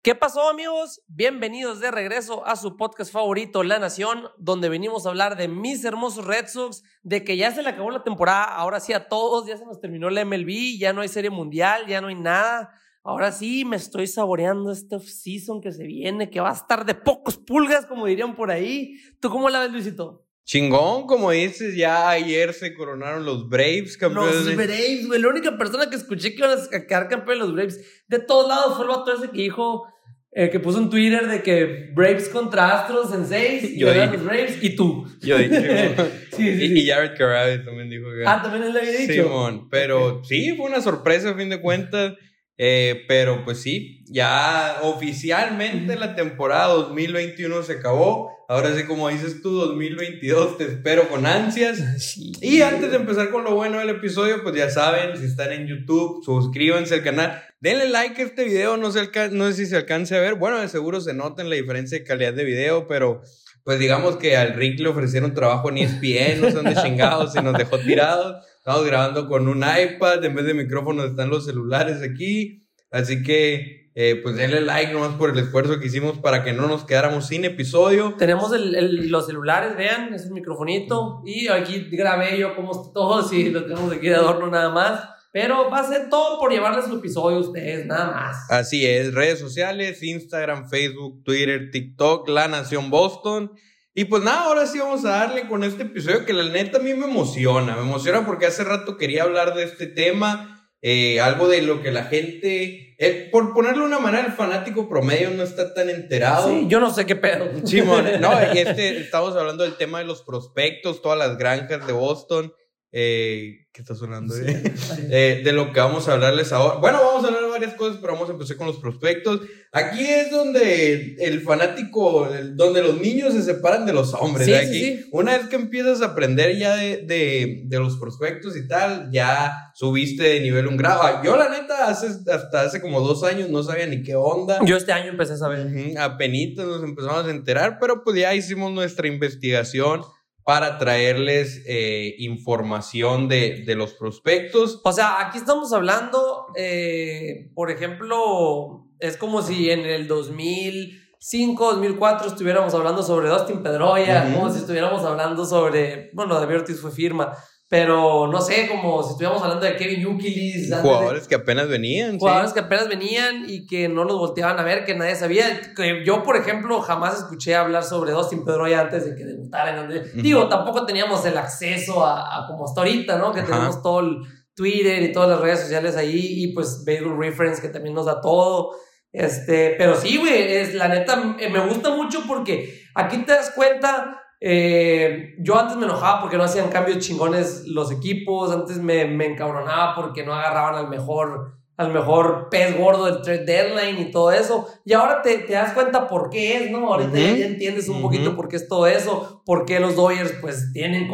¿Qué pasó amigos? Bienvenidos de regreso a su podcast favorito, La Nación, donde venimos a hablar de mis hermosos Red Sox, de que ya se le acabó la temporada, ahora sí a todos, ya se nos terminó la MLB, ya no hay serie mundial, ya no hay nada. Ahora sí me estoy saboreando este off-season que se viene, que va a estar de pocos pulgas, como dirían por ahí. ¿Tú cómo la ves, Luisito? Chingón, como dices, ya ayer se coronaron los Braves campeones. Los Braves, güey. La única persona que escuché que iban a quedar campeones los Braves de todos lados fue el vato ese que dijo, eh, que puso en Twitter de que Braves contra Astros en seis y Yo dije. los Braves y tú. Yo dije, Sí, sí, y, sí. y Jared Carrabbe también dijo que. Ah, también él le había dicho. Simón, pero sí, fue una sorpresa a fin de cuentas. Eh, pero pues sí, ya oficialmente la temporada 2021 se acabó. Ahora sí, como dices tú, 2022 te espero con ansias. Sí. Y antes de empezar con lo bueno del episodio, pues ya saben, si están en YouTube, suscríbanse al canal, denle like a este video, no sé, alca- no sé si se alcance a ver, bueno, de seguro se nota en la diferencia de calidad de video, pero pues digamos que al Rick le ofrecieron trabajo en ESPN, no sé dónde chingados y nos dejó tirados, estamos grabando con un iPad, en vez de micrófonos están los celulares aquí, así que eh, pues denle like nomás por el esfuerzo que hicimos para que no nos quedáramos sin episodio. Tenemos el- el- los celulares, vean, es un microfonito. Y aquí grabé yo como está todo, sí, lo tenemos aquí de adorno nada más. Pero va a ser todo por llevarles el episodio a ustedes, nada más. Así es, redes sociales, Instagram, Facebook, Twitter, TikTok, La Nación Boston. Y pues nada, ahora sí vamos a darle con este episodio que la neta a mí me emociona. Me emociona porque hace rato quería hablar de este tema, eh, algo de lo que la gente, eh, por ponerle una manera, el fanático promedio no está tan enterado. Sí, yo no sé qué pedo. Simón, no, y este, estamos hablando del tema de los prospectos, todas las granjas de Boston. Eh, ¿Qué está sonando? eh? Eh, de lo que vamos a hablarles ahora. Bueno, vamos a hablar de varias cosas, pero vamos a empezar con los prospectos. Aquí es donde el fanático, el- donde los niños se separan de los hombres. Sí, ¿eh? sí, Aquí, sí. Una vez que empiezas a aprender ya de, de, de los prospectos y tal, ya subiste de nivel un grado. Ah, Yo, la neta, hace, hasta hace como dos años no sabía ni qué onda. Yo este año empecé a saber. Ujú, Apenitas nos empezamos a enterar, pero pues ya hicimos nuestra investigación para traerles eh, información de, de los prospectos. O sea, aquí estamos hablando, eh, por ejemplo, es como si en el 2005, 2004 estuviéramos hablando sobre Dustin Pedroia, Ujú. como si estuviéramos hablando sobre, bueno, David Ortiz fue firma, pero no sé, como si estuviéramos hablando de Kevin Yukilis, de- Jugadores que apenas venían. sí. jugadores que apenas venían y que no los volteaban a ver, que nadie sabía. Que yo, por ejemplo, jamás escuché hablar sobre Dustin Pedroia antes de que debutara. en el- Digo, tampoco teníamos el acceso a, a como hasta ahorita, ¿no? Que tenemos todo el Twitter y todas las redes sociales ahí y pues Baseball Reference que también nos da todo. Este, pero sí, güey, es la neta, me gusta mucho porque aquí te das cuenta, eh, yo antes me enojaba porque no hacían cambios chingones los equipos, antes me, me encabronaba porque no agarraban al mejor, al mejor pez gordo del trade deadline y todo eso, y ahora te, te das cuenta por qué es, ¿no? Ahorita ya- Ujú. ya entiendes un Ujú. poquito por qué es todo eso, por qué los Dodgers pues tienen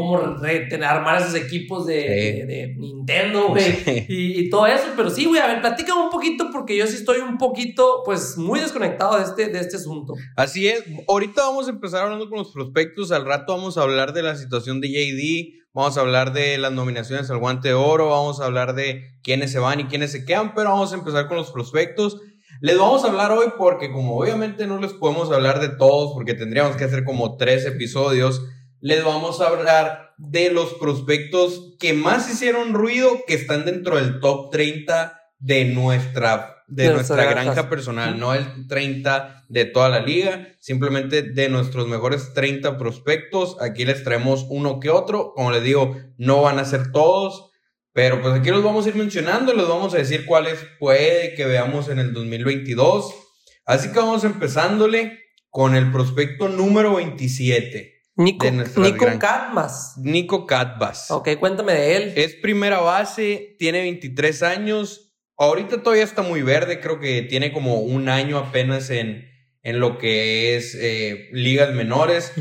tener- armar esos equipos de, Sí. de- de Nintendo, güey, Sí. y, y todo eso, pero sí, güey, a ver, platícame un poquito porque yo sí estoy un poquito, pues, muy desconectado de este, de este asunto. Así es. Ahorita vamos a empezar hablando con los prospectos. Al rato vamos a hablar de la situación de JD. Vamos a hablar de las nominaciones al guante de oro. Vamos a hablar de quiénes se van y quiénes se quedan. Pero vamos a empezar con los prospectos. Les vamos a hablar hoy porque como obviamente no les podemos hablar de todos porque tendríamos que hacer como tres episodios, les vamos a hablar de los prospectos que más hicieron ruido, que están dentro del top 30 de nuestra, de De nuestra granja personal, no el 30 de toda la liga, simplemente de nuestros mejores 30 prospectos. Aquí les traemos uno que otro, como les digo, no van a ser todos, pero pues aquí los vamos a ir mencionando, les vamos a decir cuáles puede que veamos en el 2022. Así que vamos empezándole con el prospecto número 27, Nico, Nico. Catmas. Nico Catbas. Ok, cuéntame de él. Es primera base, tiene 23 años. Ahorita todavía está muy verde, creo que tiene como un año apenas en, en lo que es eh, ligas menores,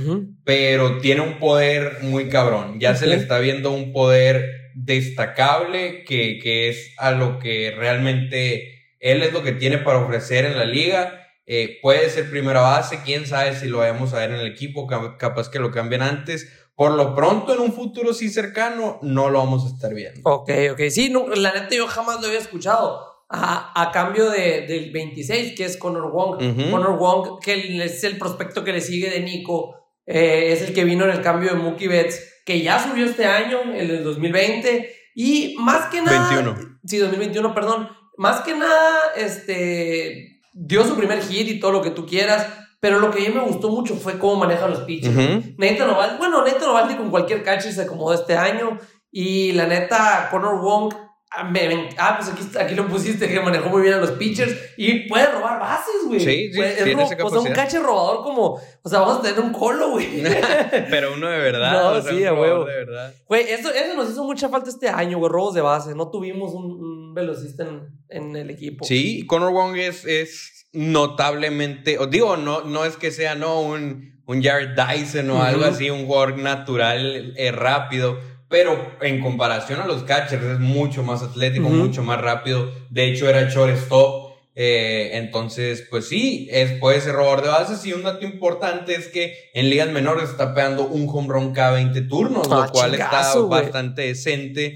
pero tiene un poder muy cabrón. Ya se le está viendo un poder destacable que, que es a lo que realmente él es lo que tiene para ofrecer en la liga. Eh, puede ser primera base, quién sabe si lo vayamos a ver en el equipo, ca- capaz que lo cambien antes. Por lo pronto, en un futuro sí cercano, no lo vamos a estar viendo. Ok, ok. Sí, no, la neta yo jamás lo había escuchado. a, a cambio de, del 26, que es Connor Wong. Ujú. Connor Wong, que es el prospecto que le sigue de Nico, eh, es el que vino en el cambio de Mookie Betts, que ya subió este año, el del 2020, y más que nada... 21. Sí, 2021, perdón. Más que nada, este, dio su primer hit y todo lo que tú quieras, pero lo que a mí me gustó mucho fue cómo maneja los. Ujú. Nathan Ovaldi, bueno, Nathan Ovaldi con cualquier catcher se acomodó este año. Y la neta, Connor Wong, ah, ah, pues aquí, aquí lo pusiste, que manejó muy bien a los pitchers y puede robar bases, güey. Sí, sí, es tiene ro- esa O sea, un catcher robador como, o sea, vamos a tener un colo, güey. Pero uno de verdad. No, o sea, sí, a huevo. De verdad. Güey, eso, eso nos hizo mucha falta este año, güey, robos de base. No tuvimos un, un velocista en, en el equipo. Sí, Conor Wong es, es notablemente, o digo, no, no es que sea no un, un Jared Dyson o algo así, un jugador natural, eh, rápido, pero en comparación a los catchers es mucho más atlético, mucho más rápido. De hecho, era shortstop. Eh, entonces, pues sí, es, puede ser robador de bases. Y un dato importante es que en ligas menores está pegando un home run cada 20 turnos, Ah, lo cual chingazo, está bastante decente.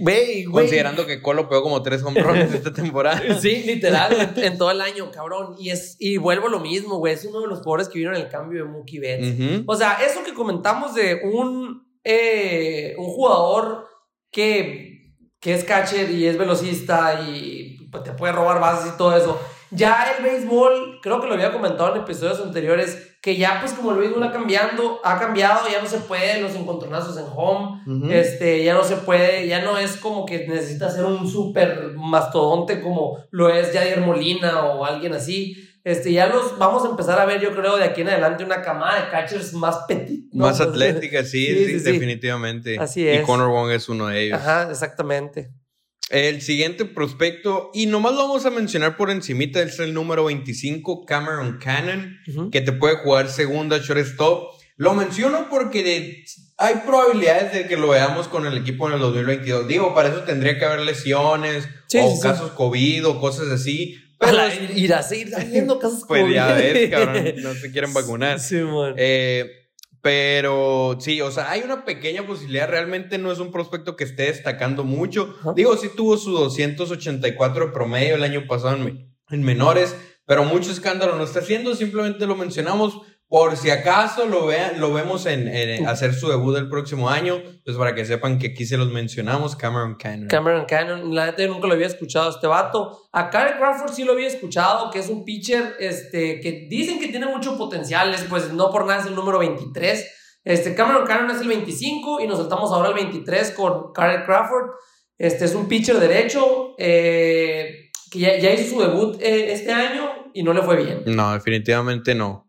Considerando que Colo pegó como tres home runs esta temporada. Sí, literal, en, todo el año, cabrón. Y es y vuelvo a lo mismo, güey. Es uno de los jugadores que vieron el cambio de Mookie Betts. O sea, eso que comentamos de un, eh, un jugador que, que es catcher y es velocista y pues, te puede robar bases y todo eso. Ya el béisbol, creo que lo había comentado en episodios anteriores, que ya pues como el béisbol ha cambiando, ha cambiado, ya no se puede los encontronazos en home, este, ya no se puede, ya no es como que necesita ser un súper mastodonte como lo es Jair Molina o alguien así. Este, ya los vamos a empezar a ver, yo creo, de aquí en adelante una camada de catchers más petit. ¿no? Más atlética, sí, sí, sí, sí, definitivamente. Así Y es. Conor Wong es uno de ellos. Ajá, exactamente. El siguiente prospecto, y nomás lo vamos a mencionar por encimita, es el número 25, Cameron Cannon, que te puede jugar segunda shortstop. Lo menciono porque de- hay probabilidades de que lo veamos con el equipo en el 2022. Digo, para eso tendría que haber lesiones Sí, o sí, sí. casos COVID o cosas así. Pero a seguir haciendo casos pues ya COVID. ves, cabrón, no se quieren vacunar. Sí, man. Eh, pero sí, o sea, hay una pequeña posibilidad. Realmente no es un prospecto que esté destacando mucho. Digo, sí tuvo su 284 de promedio el año pasado en menores, pero mucho escándalo no está haciendo. Simplemente lo mencionamos por si acaso lo, vean, lo vemos en, en hacer su debut el próximo año. Pues para que sepan que aquí se los mencionamos, Cameron Cannon. Cameron Cannon, la neta yo nunca lo había escuchado a este vato. A Kyle Crawford sí lo había escuchado, que es un pitcher este, que dicen que tiene mucho potencial, es, pues no por nada es el número 23. Este, Cameron Cannon es el 25 y nos saltamos ahora al 23 con Kyle Crawford. Este es un pitcher derecho eh, que ya, ya hizo su debut eh, este año y no le fue bien. no, definitivamente no.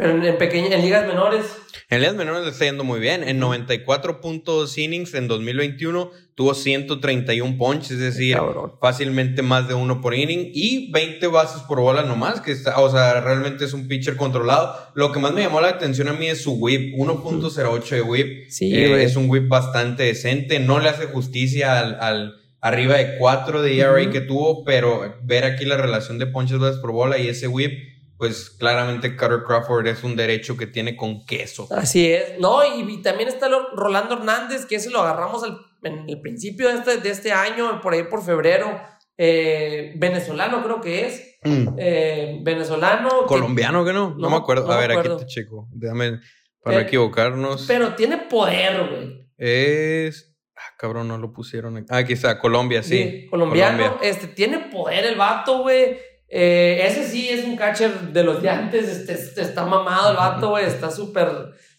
Pero en, en, pequeña, en ligas menores, En ligas menores le está yendo muy bien. En 94.2 innings en 2021 tuvo 131 ponches, es decir, cabrón. fácilmente más de uno por inning y 20 bases por bola nomás, que está, o sea, realmente es un pitcher controlado. Lo que más me llamó la atención a mí es su whip, 1.08 de whip. Sí, Eh, es un whip bastante decente, no le hace justicia al, al arriba de 4 de ERA Ujú. que tuvo, pero ver aquí la relación de ponches bases por bola y ese whip, pues claramente Cutter Crawford es un derecho que tiene con queso. Así es. No, y, y también está Rolando Hernández, que ese lo agarramos al- en el principio de este, de este año, por ahí por febrero. Eh, venezolano creo que es. Mm. Eh, venezolano. Colombiano que no, no, No, me acuerdo. no a me ver, acuerdo. aquí te checo. Déjame para no Eh, equivocarnos. pero tiene poder, güey. Es. Ah, cabrón, no lo pusieron aquí. Ah, aquí está, Colombia, sí. colombiano. Colombia. Este, tiene poder el vato, güey. Eh, ese sí es un catcher de los de antes. Este, este, está mamado el vato, güey. Está súper.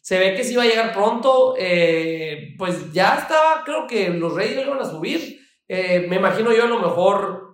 Se ve que sí va a llegar pronto. Eh, pues ya estaba, creo que los Reyes lo iban a subir. Eh, me imagino yo a lo mejor.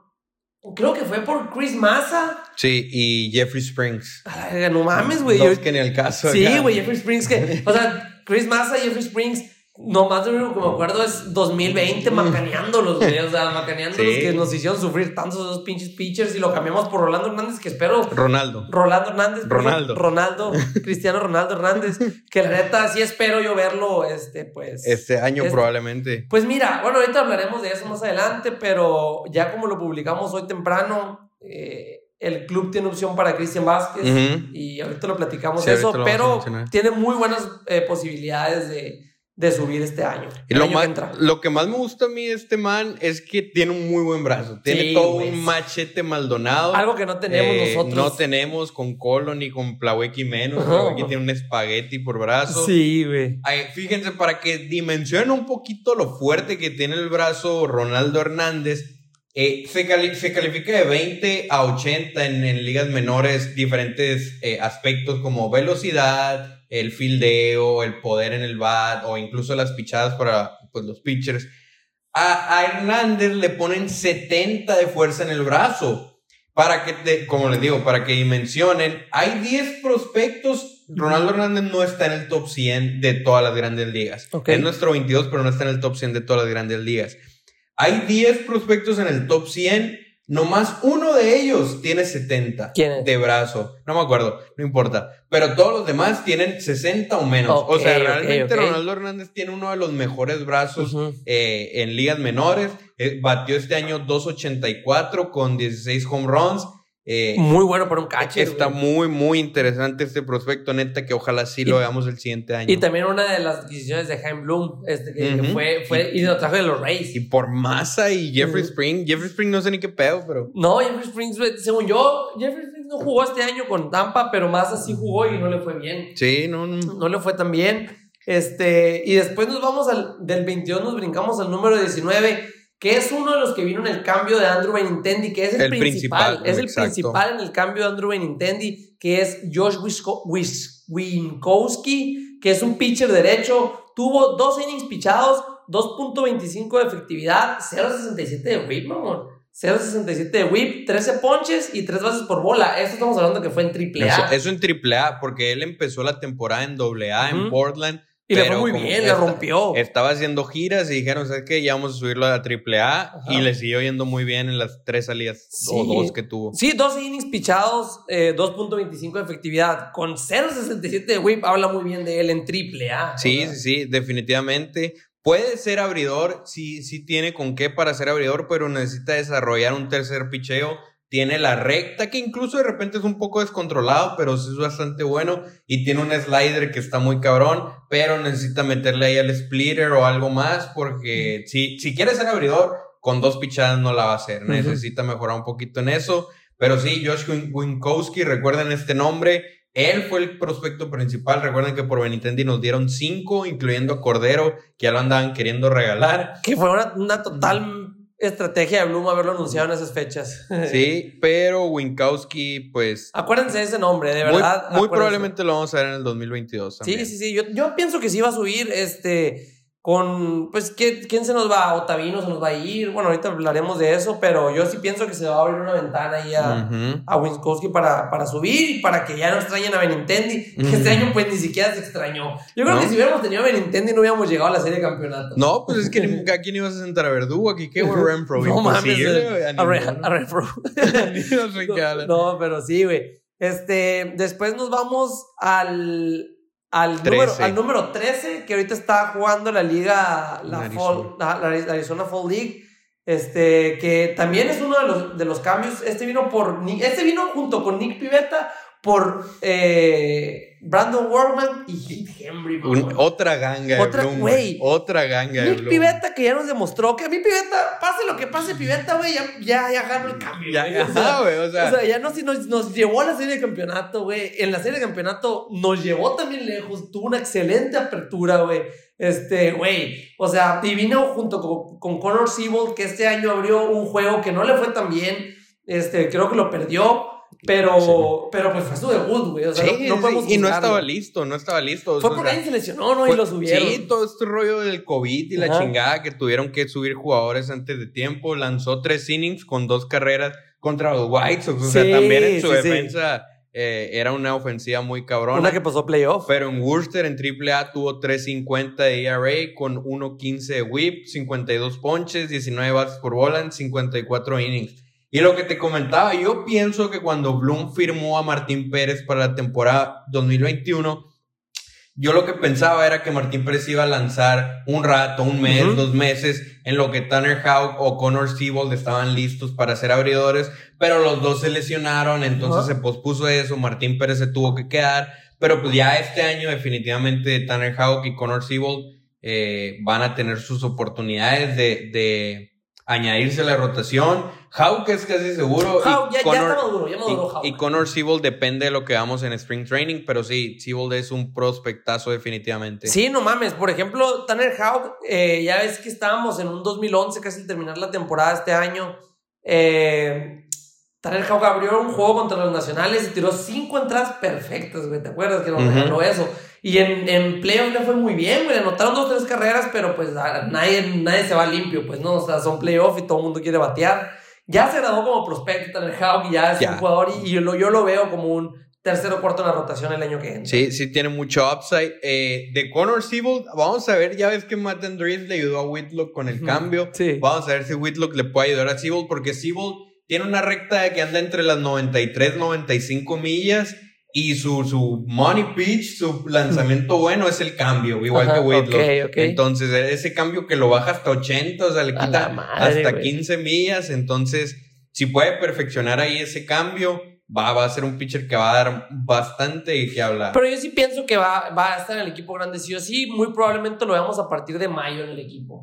Creo que fue por Chris Massa. Sí, y Jeffrey Springs. No mames, güey. No Yo- es que ni al caso. Sí, güey, Jeffrey Springs. Que, o sea, Chris Massa y Jeffrey Springs. Nomás de lo único que me acuerdo es 2020 macaneándolos, güey. O sea, macaneándolos Sí. que nos hicieron sufrir tantos esos pinches pitchers y lo cambiamos por Rolando Hernández, que espero. Ronaldo. Rolando Hernández. Ronaldo. Ronaldo. Cristiano Ronaldo Hernández. Que la neta sí espero yo verlo, este, pues. Este año Es- probablemente. Pues mira, bueno, ahorita hablaremos de eso más adelante, pero ya como lo publicamos hoy temprano, eh, el club tiene opción para Cristian Vázquez y ahorita lo platicamos Sí, de eso, ahorita lo pero tiene muy buenas eh, posibilidades de, de subir este año. Y lo, más, lo que más me gusta a mí de este man es que tiene un muy buen brazo. Tiene todo un machete maldonado. Algo que no tenemos eh, nosotros. No tenemos con Colon ni con Plawecki menos. Aquí tiene un espagueti por brazo. Sí, güey. Fíjense, para que dimensionen un poquito lo fuerte que tiene el brazo Ronaldo Hernández, eh, se, califica de 20 a 80 en, ligas menores diferentes eh, aspectos como velocidad, el fildeo, el poder en el bat o incluso las pichadas para pues, los pitchers. A, Hernández le ponen 70 de fuerza en el brazo. Para que, te, como les digo, para que dimensionen, hay 10 prospectos. Ronaldo Hernández no está en el top 100 de todas las grandes ligas. Es nuestro 22, pero no está en el top 100 de todas las grandes ligas. Hay 10 prospectos en el top 100 Nomás uno de ellos tiene 70 de brazo. No me acuerdo, no importa. Pero todos los demás tienen 60 o menos. o sea, realmente Ronaldo Hernández tiene uno de los mejores brazos eh, en ligas menores. Eh, batió este año 2.84 con 16 home runs. Eh, muy bueno para un catcher. Está muy, muy interesante este prospecto, neta, que ojalá sí lo veamos el siguiente año. Y también una de las decisiones de Jaime Bloom, este, que, fue, fue y, lo trajo de los Rays. Y por Massa y Jeffrey Spring. Jeffrey Spring no sé ni qué pedo, pero. No, Jeffrey Spring, según yo, Jeffrey Spring no jugó este año con Tampa, pero Massa sí jugó y no le fue bien. Sí, no, no. No le fue tan bien. Este, y después nos vamos al, del 22, nos brincamos al número 19 que es uno de los que vino en el cambio de Andrew Benintendi, que es el, principal, es el principal en el cambio de Andrew Benintendi, que es Josh Winkowski, que es un pitcher derecho, tuvo dos innings pichados, 2.25 de efectividad, 0.67 de whip, mamón. 0.67 de whip, 13 ponches y 3 bases por bola. Esto estamos hablando que fue en AAA. Eso, en AAA, porque él empezó la temporada en AA en Portland y le fue muy bien, le rompió. Estaba haciendo giras y dijeron, ¿sabes qué? Ya vamos a subirlo a AAA. Y le siguió yendo muy bien en las tres salidas o dos que tuvo. Sí, dos innings pichados, 2.25 eh, de efectividad. Con 0.67 de whip, habla muy bien de él en AAA. Sí, sí, sí, definitivamente. Puede ser abridor, sí, sí tiene con qué para ser abridor, pero necesita desarrollar un tercer picheo tiene la recta, que incluso de repente es un poco descontrolado, pero sí es bastante bueno. Y tiene un slider que está muy cabrón, pero necesita meterle ahí al splitter o algo más, porque si, si quiere ser abridor, con dos pichadas no la va a hacer. Necesita mejorar un poquito en eso. Pero sí, Josh Winkowski, recuerden este nombre. Él fue el prospecto principal. Recuerden que por Benitendi nos dieron cinco, incluyendo a Cordero, que ya lo andaban queriendo regalar. Que fue una, una total estrategia de Bloom haberlo anunciado en esas fechas. Sí, pero Winkowski, pues. Acuérdense de ese nombre, de verdad. Muy, probablemente lo vamos a ver en el 2022. Sí, sí, sí. Yo, yo pienso que sí va a subir este con, pues, ¿quién se nos va? Otavino se nos va a ir. Bueno, ahorita hablaremos de eso, pero yo sí pienso que se va a abrir una ventana ahí a, a Winkowski para, para subir y para que ya no extrañen a Benintendi, que este año pues ni siquiera se extrañó. Yo creo que si hubiéramos tenido a Benintendi no hubiéramos llegado a la serie de campeonato. No, pues es que ¿a quién ibas a sentar a Verdugo? Aquí qué, güey, Renfro. No mames, a, a Renfro. no, pero sí, güey. Este, después nos vamos al al número, al número 13, que ahorita está jugando la liga, la, Arizona. Fall League. Este, que también es uno de los, de los cambios. Este vino por. Este vino junto con Nick Pivetta por eh, Brandon Workman y Heath Henry. otra ganga otra, de Otra ganga de Bloom. Pivetta que ya nos demostró que a mí Pivetta, pase lo que pase Pivetta, güey, ya, ya, ya ganó el cambio. Ya, ya, güey, o, sea, o sea, ya nos, nos, nos, llevó a la serie de campeonato, güey. En la serie de campeonato nos llevó también lejos. Tuvo una excelente apertura, güey. Este, güey, o sea, y vino junto con, con Connor Siebold, que este año abrió un juego que no le fue tan bien. Este, creo que lo perdió. Pero, pero pues fue su debut, güey. O sea, no, podemos Y no estaba listo, no estaba listo. Fue porque alguien se lesionó, ¿no? y lo subieron. Sí, todo este rollo del COVID y la chingada que tuvieron que subir jugadores antes de tiempo. Lanzó tres innings con dos carreras contra los White Sox. O sea, también en su defensa eh, era una ofensiva muy cabrona. Una que pasó playoff. Pero en Worcester, en AAA, tuvo 3.50 de ERA con 1.15 de whip, 52 ponches, 19 bases por bola en 54 innings. Y lo que te comentaba, yo pienso que cuando Bloom firmó a Martín Pérez para la temporada 2021, yo lo que pensaba era que Martín Pérez iba a lanzar un rato, un mes, dos meses, en lo que Tanner Houck o Connor Seabold estaban listos para ser abridores, pero los dos se lesionaron, entonces se pospuso eso, Martín Pérez se tuvo que quedar, pero pues ya este año definitivamente Tanner Houck y Connor Seabold eh, van a tener sus oportunidades de, de añadirse la rotación. Hauck es casi seguro. Hauck, y ya, está maduro, ya maduró y, y Connor Siebold depende de lo que hagamos en Spring Training, pero sí, Siebold es un prospectazo definitivamente. Sí, no mames. Por ejemplo, Tanner Houck, eh, ya ves que estábamos en un 2011, casi al terminar la temporada este año. Eh, Tanner Houck abrió un juego contra los nacionales y tiró cinco entradas perfectas, güey. ¿Te acuerdas que nos regaló eso? Y en, en playoff le fue muy bien, güey. Anotaron dos, tres carreras, pero pues a- nadie, nadie se va limpio, pues no. O sea, son playoff y todo el mundo quiere batear. Ya se graduó como prospecto Tanner Houck y ya es Ya. un jugador y, y yo, lo, yo lo veo como un tercero o cuarto en la rotación el año que entra. Sí, sí tiene mucho upside. Eh, de Connor Siebold, vamos a ver, ya ves que Matt Andrews le ayudó a Whitlock con el Ujú. cambio. Sí. Vamos a ver si Whitlock le puede ayudar a Siebold, porque Siebold tiene una recta que anda entre las 93, 95 millas. Y su, su money pitch, su lanzamiento bueno es el cambio, igual Ajá, que Whitlock. ok, ok. Entonces, ese cambio que lo baja hasta 80, o sea, le quita madre, hasta güey. 15 millas. Entonces, si puede perfeccionar ahí ese cambio, va, va a ser un pitcher que va a dar bastante de qué hablar. Pero yo sí pienso que va, va a estar en el equipo grande, sí o sí. Muy probablemente lo veamos a partir de mayo en el equipo.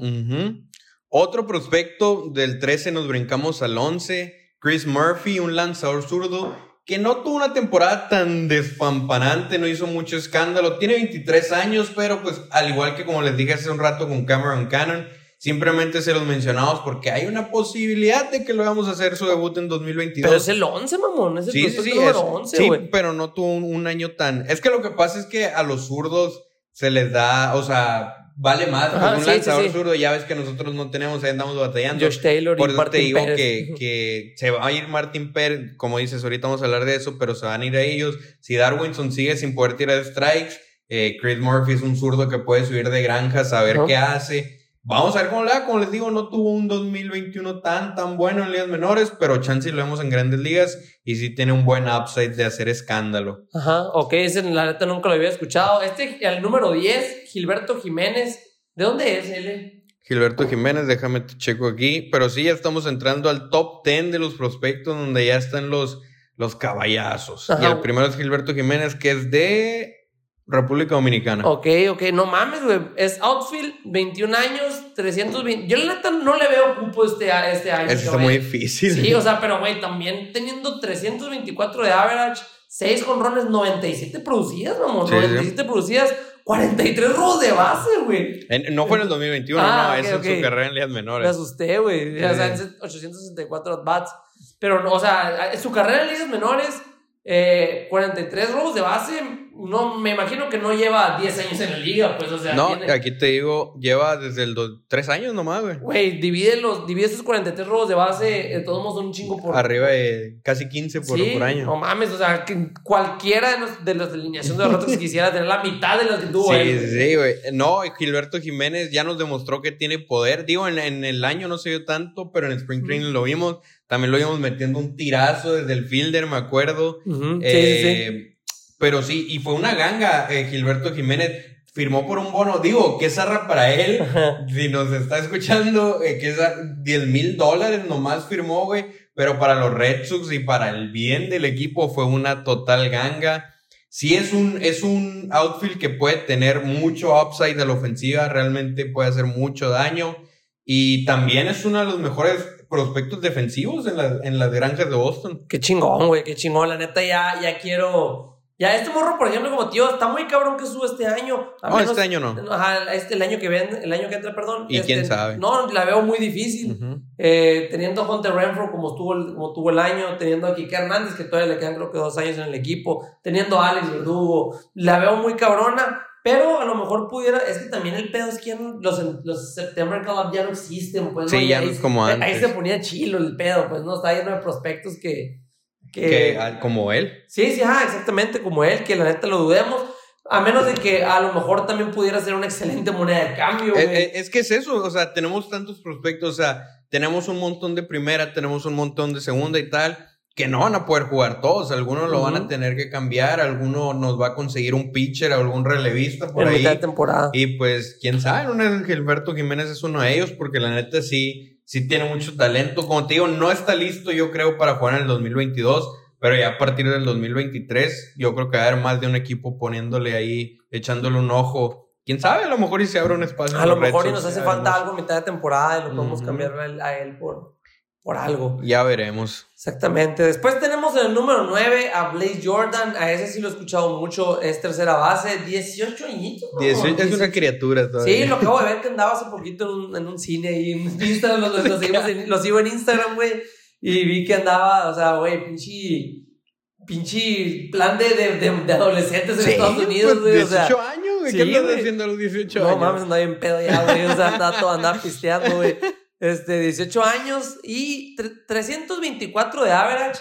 Otro prospecto del 13 nos brincamos al 11. Chris Murphy, un lanzador zurdo que no tuvo una temporada tan despampanante, no hizo mucho escándalo. Tiene 23 años, pero pues al igual que como les dije hace un rato con Cameron Cannon, simplemente se los mencionamos porque hay una posibilidad de que lo vamos a hacer su debut en 2022. Pero es el 11, mamón. Es el Sí, sí, sí, número es- 11, sí, güey. pero no tuvo un, un año tan... Es que lo que pasa es que a los zurdos se les da, o sea, vale más. pues, Ajá, un sí, lanzador sí. zurdo, ya ves que nosotros no tenemos, ahí andamos batallando. Josh Taylor Por y eso te digo Pérez. que, que se va a ir Martín Pérez, como dices, ahorita vamos a hablar de eso, pero se van a ir a ellos. Si Darwinson sigue sin poder tirar strikes, eh, Chris Murphy es un zurdo que puede subir de granja, saber Ajá. qué hace. Vamos a ver cómo le va. Como les digo, no tuvo un 2021 tan, tan bueno en ligas menores, pero chance lo vemos en grandes ligas y sí tiene un buen upside de hacer escándalo. Ajá, ok, ese la neta nunca lo había escuchado. Este, el número 10, Gilberto Jiménez. ¿De dónde es él? Gilberto Jiménez, déjame te checo aquí. Pero sí, ya estamos entrando al top 10 de los prospectos donde ya están los, los caballazos. Ajá. Y el primero es Gilberto Jiménez, que es de República Dominicana. Ok, ok, no mames, güey. Es outfield, 21 años, 320. Yo la neta no le veo cupo este, este año. Ese está muy difícil. Sí, o sea, pero güey, también teniendo 324 de average, 6 jonrones, 97 producidas, mamón. Sí, sí. 97 producidas, 43 robos de base, güey. En- no fue en el 2021, Ah, no, ok, es en ok. su carrera en ligas Me menores. asusté, güey. O sea, Sí. en 864 at-bats. Pero, o sea, en su carrera en ligas menores, eh, 43 robos de base, no, me imagino que no lleva 10 años en la liga, pues, o sea, No, tiene- aquí te digo, lleva desde el do- tres años nomás, güey. Güey, divide, los, divide esos 43 robos de base, de todos modos son un chingo por... Arriba de casi 15 por, Sí, por año. No mames, o sea, que cualquiera de los de, los de alineación de derrotas quisiera tener la mitad de las que tuvo Sí, él. sí, sí, güey. No, Gilberto Jiménez ya nos demostró que tiene poder. Digo, en, en el año no se vio tanto, pero en Spring Training lo vimos. También lo vimos metiendo un tirazo desde el fielder, me acuerdo. Ujú, sí, sí, sí. Eh, Pero sí, y fue una ganga, eh, Gilberto Jiménez. Firmó por un bono, digo, qué zarra para él. Ajá. Si nos está escuchando, eh, que es 10 mil dólares nomás firmó, güey. Pero para los Red Sox y para el bien del equipo fue una total ganga. Sí es un, es un outfield que puede tener mucho upside de la ofensiva, realmente puede hacer mucho daño. Y también es uno de los mejores prospectos defensivos en, la- en las granjas de Boston. Qué chingón, güey, qué chingón. La neta, ya, ya quiero. Ya este morro, por ejemplo, como tío, está muy cabrón que sube este año. A No, menos- este año no. Ajá, este, el año que ven, el año que entra, perdón. Y Este, quién sabe. No, la veo muy difícil. Eh, teniendo a Hunter Renfro como estuvo, el, como tuvo el año, teniendo a Kike Hernández, que todavía le quedan creo que dos años en el equipo, teniendo a Alex Verdugo, la veo muy cabrona, pero a lo mejor pudiera, es que también el pedo es que no- los, los September Club ya no existen, pues Sí, ya ahí, no es como ahí antes. se ponía chilo el pedo, pues no, está lleno de prospectos que... que, Que, ah, como él. Sí, sí, ajá, exactamente como él, que la neta lo dudemos. A menos de que a lo mejor también pudiera ser una excelente moneda de cambio, Eh, güey. eh, Es, que es eso, o sea, tenemos tantos prospectos, o sea, tenemos un montón de primera, tenemos un montón de segunda y tal, que no van a poder jugar todos, algunos lo van a tener que cambiar, alguno nos va a conseguir un pitcher, algún relevista por en ahí. mitad de temporada. Y pues, quién sabe, es Gilberto Jiménez es uno de ellos, porque la neta sí, sí tiene mucho talento. Como te digo, no está listo, yo creo, para jugar en el 2022, pero ya a partir del 2023, yo creo que va a haber más de un equipo poniéndole ahí, echándole un ojo quién sabe, a lo mejor y se abre un espacio. A lo mejor y nos hace falta algo a mitad de temporada y lo podemos cambiar a él por, por algo. Ya veremos. Exactamente. Después tenemos el número 9 a Blaze Jordan. A ese sí lo he escuchado mucho. Es tercera base. 18 añitos. es una criatura todavía. Sí, lo acabo de ver que andaba hace poquito en un, en un cine y en Instagram. Lo, sigo en Instagram, güey. Y vi que andaba, o sea, güey, pinche. Pinche plan de, de, de, adolescentes en Estados Unidos, güey. 18 años, güey. ¿Qué andas haciendo a los 18 años? No mames, andaba bien pedo ya, güey. O sea, andaba, andaba pisteando, güey. Este, 18 años y 324 de average,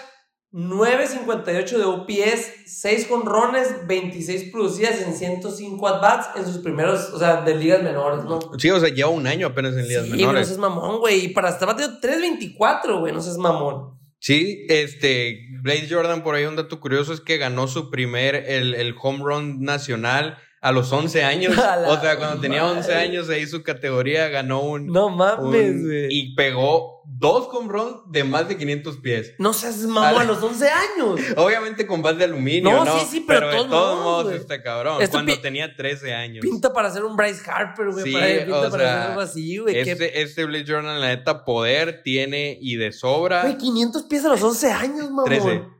958 de OPS, 6 conrones, 26 producidas en 105 at-bats en sus primeros, o sea, de ligas menores, ¿no? Sí, o sea, lleva un año apenas en ligas menores. Sí, no es mamón, güey. Y para estar batiendo 324, güey, no es mamón. Sí, este, Blade Jordan, por ahí un dato curioso es que ganó su primer, el, el home run nacional a los 11 años. o sea, cuando tenía 11 años ahí su categoría ganó un. No mames, güey. Y pegó dos con de más de 500 pies. No seas mamón a los 11 años. Obviamente con base de aluminio, ¿no? No, sí, sí, pero, de todos modos, este cabrón. cuando tenía 13 años. Pinta para ser un Bryce Harper, güey. Sí, pinta para ser algo así, güey. Este, este Blade Journal, la neta, poder tiene y de sobra. Güey, 500 pies a los 11 años, mamón. 13.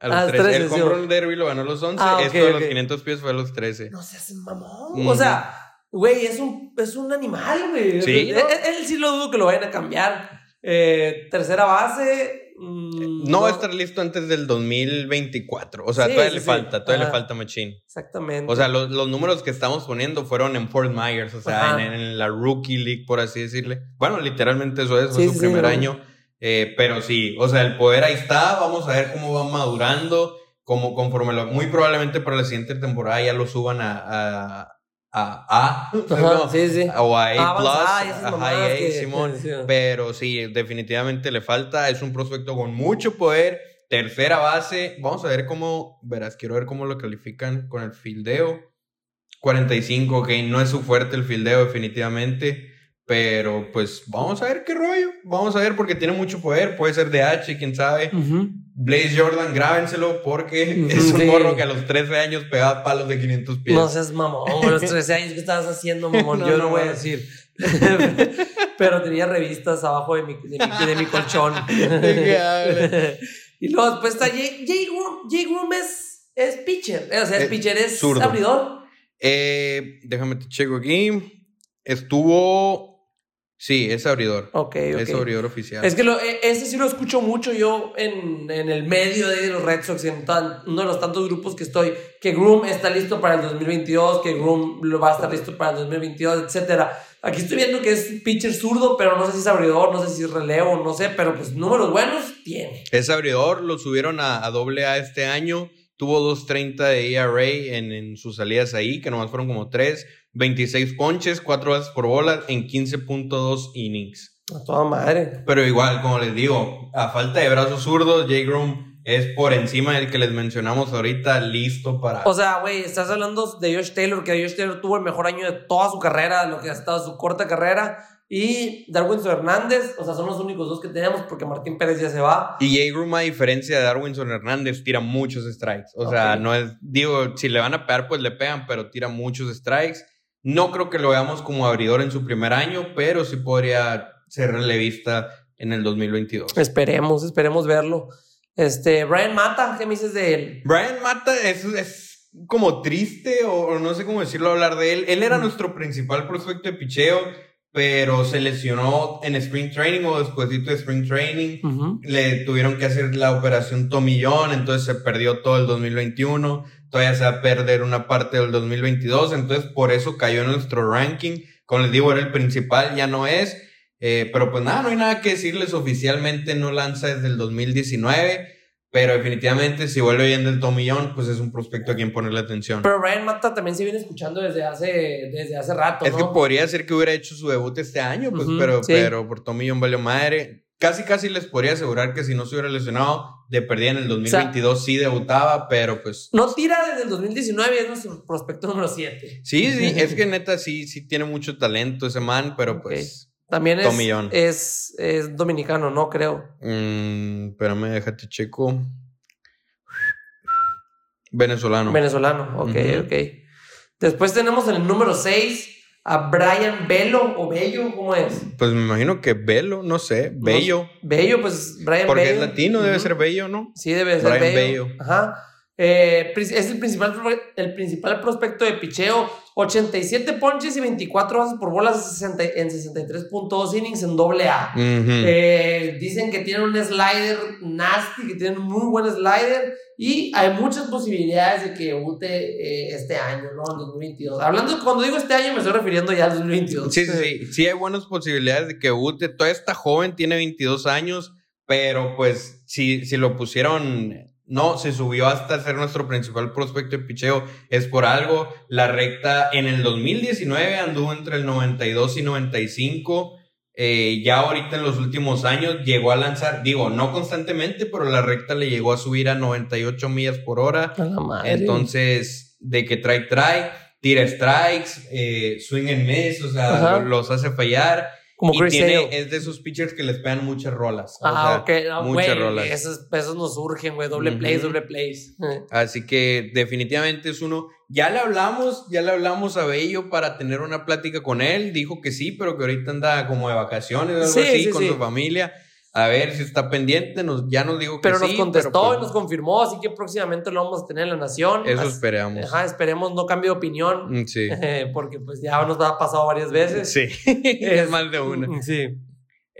A los 13. Ah, el home run derby lo ganó a los 11. Ah, Esto de los 500 pies fue a los 13. No seas mamón. O sea, güey, es un, es un animal, güey. Sí. Él, sí lo dudo que lo vayan a cambiar. Eh, tercera base. Mm, no, va a estar listo antes del 2024. O sea, todavía le falta, todavía le falta Machine. Exactamente. O sea, los, los, números que estamos poniendo fueron en Fort Myers, o sea, en, en, la Rookie League, por así decirle. Bueno, literalmente eso es, fue su primer año. Eh, pero sí, o sea, el poder ahí está, vamos a ver cómo va madurando, como conforme lo, muy probablemente para la siguiente temporada ya lo suban a a, a, a sí, sí. o a A+, plus, a High A, Simón, pero sí, definitivamente le falta, es un prospecto con mucho poder, tercera base, vamos a ver cómo, verás, quiero ver cómo lo califican con el fildeo, 45, ok, no es su fuerte el fildeo definitivamente, pero pues vamos a ver qué rollo. Vamos a ver porque tiene mucho poder. Puede ser de H, quién sabe. Blaze Jordan, grábenselo porque es un morro que a los 13 años pegaba palos de 500 pies. No seas mamón. A los 13 años, ¿qué estabas haciendo, mamón? Yo no, voy a decir. Pero tenía revistas abajo de mi, de mi, colchón. y luego después está Jay, Jay, Groom, es, es pitcher. O sea, es, pitcher, es abridor. Eh, déjame te checo aquí. Estuvo Sí, es abridor. Ok, ok. Es abridor oficial. Es que lo, e, ese sí lo escucho mucho yo en, en el medio de los Red Sox, en uno de los tantos grupos que estoy, que Groom está listo para el 2022, que Groom va a estar listo para el 2022, etc. Aquí estoy viendo que es pitcher zurdo, pero no sé si es abridor, no sé si es relevo, no sé, pero pues números buenos tiene. Es abridor, lo subieron a, a doble A este año, tuvo 2.30 de ERA en, en sus salidas ahí, que nomás fueron como 3 26 ponches, 4 bases por bola en 15.2 innings. A toda madre. Pero igual, como les digo, a falta de brazos zurdos, Jay Groom es por encima del que les mencionamos ahorita, listo para. O sea, güey, estás hablando de Josh Taylor, que Josh Taylor tuvo el mejor año de toda su carrera, lo que ha estado su corta carrera. Y Darwinson Hernández, o sea, son los únicos dos que tenemos porque Martín Pérez ya se va. Y Jay Groom, a diferencia de Darwinson Hernández, tira muchos strikes. O sea, no es, digo, si le van a pegar, pues le pegan, pero tira muchos strikes. No creo que lo veamos como abridor en su primer año, pero sí podría ser relevista en el 2022. Esperemos, esperemos verlo. Este, Brian Mata, ¿qué me dices de él? Brian Mata es, es como triste, o, no sé cómo decirlo, hablar de él. Él era nuestro principal prospecto de picheo, pero se lesionó en Spring Training o después de Spring Training. Le tuvieron que hacer la operación tomillón, entonces se perdió todo el 2021 todavía se va a perder una parte del 2022, entonces por eso cayó en nuestro ranking. Como les digo, era el principal, ya no es. Eh, pero pues nada, no hay nada que decirles oficialmente, no lanza desde el 2019. Pero definitivamente, si vuelve bien del tomillón, pues es un prospecto a quien ponerle atención. Pero Ryan Mata también se viene escuchando desde hace, desde hace rato. Es que podría ser que hubiera hecho su debut este año, pues, pero, pero por tomillón valió madre casi casi les podría asegurar que si no se hubiera lesionado, de perdida en el 2022 sí debutaba, pero pues... No tira desde el 2019, es nuestro prospecto número 7. Sí, sí, es que neta sí, sí tiene mucho talento ese man, pero pues... También es, es, dominicano, ¿no? Creo. Mm, espérame, déjate checo. Venezolano. Venezolano, ok, ok. Después tenemos en el número 6 a Brian Bello o Bello, ¿cómo es? Pues me imagino que Bello, no sé, Bello. Bello, pues Brian Porque Bello. es latino, debe ser Bello, ¿no? Sí, debe ser Brian Bello. Bello. Ajá. Eh, es el principal, el principal prospecto de picheo. 87 ponches y 24 bases por bolas en 60 en 63.2 innings en doble A. Eh, dicen que tienen un slider nasty, que tienen un muy buen slider y hay muchas posibilidades de que debute eh, este año, ¿no? En 2022. Hablando, cuando digo este año me estoy refiriendo ya al 2022. Sí, sí, sí. Sí hay buenas posibilidades de que debute. Todavía está joven, tiene 22 años, pero pues si, si lo pusieron, no, se subió hasta ser nuestro principal prospecto de picheo, es por algo. La recta en el 2019 anduvo entre el 92 y 95. Eh, ya ahorita en los últimos años llegó a lanzar, digo, no constantemente, pero la recta le llegó a subir a 98 millas por hora. Entonces, de que trae, trae, tira strikes, eh, swing and miss, o sea, Ajá. los hace fallar. Como y Chris tiene, es de esos pitchers que les pegan muchas rolas. o Ah, sea, ok. No, muchas rolas. Esos, esos nos surgen, güey. Doble plays, doble plays. Así que definitivamente es uno. Ya le hablamos, ya le hablamos a Bello para tener una plática con él. Dijo que sí, pero que ahorita anda como de vacaciones o algo Sí, así sí, con sí. su familia. A ver si está pendiente. Nos, ya nos dijo que Pero sí. nos contestó pero, pues, y nos confirmó, así que próximamente lo vamos a tener en la Nación. Eso esperamos. Ajá, esperemos no cambie de opinión, Mm, Sí. porque pues ya nos ha pasado varias veces. Sí. es más de una. Sí.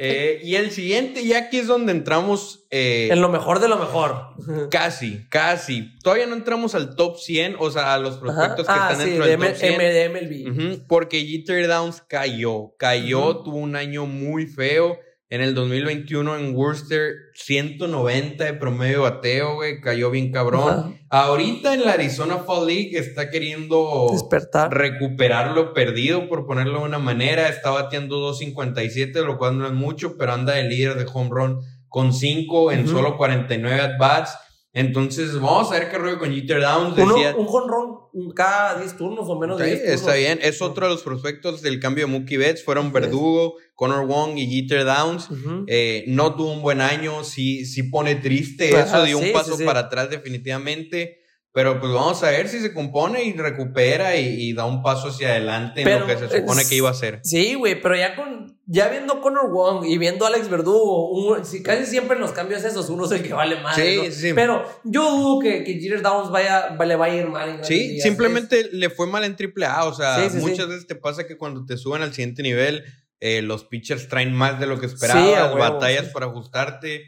Eh, y el siguiente, ya aquí es donde entramos eh, En lo mejor de lo mejor. casi, casi. Todavía no entramos al top 100, o sea, a los Ajá. prospectos que Ah, están sí, dentro de del top M- 100. M- de MLB. Ujú, porque Jeter Downs cayó, cayó, tuvo un año muy feo. En el 2021 en Worcester, 190 de promedio bateo, güey, cayó bien cabrón. Ajá. Ahorita en la Arizona Fall League está queriendo Despertar. recuperar lo perdido, por ponerlo de una manera. Está bateando 2.57, lo cual no es mucho, pero anda de líder de home run con 5 en Ujú. solo 49 at-bats. Entonces, vamos a ver qué rollo con Jeter Downs. Uno- Decía, un jonrón cada 10 turnos o menos de 10 turnos. está bien. Es otro de los prospectos del cambio de Mookie Betts. Fueron Verdugo, Connor Wong y Jeter Downs. Eh, no tuvo un buen año, sí, sí pone triste Ajá, eso, dio un paso sí, sí. para atrás definitivamente, pero pues vamos a ver si se compone y recupera y, y da un paso hacia adelante en Pero lo que se supone que iba a hacer. Sí, güey, pero ya con ya viendo Conor Wong y viendo a Alex Verdugo, un- si casi siempre en los cambios esos uno es el que vale más. Sí, ¿no? sí. Pero yo dudo que, que Jeter Downs vaya, le vaya a ir mal en Sí, ligas. simplemente le fue mal en AAA, o sea, Sí, sí, muchas sí. veces te pasa que cuando te suben al siguiente nivel, eh, los pitchers traen más de lo que Sí, esperabas, huevo, batallas sí. para ajustarte.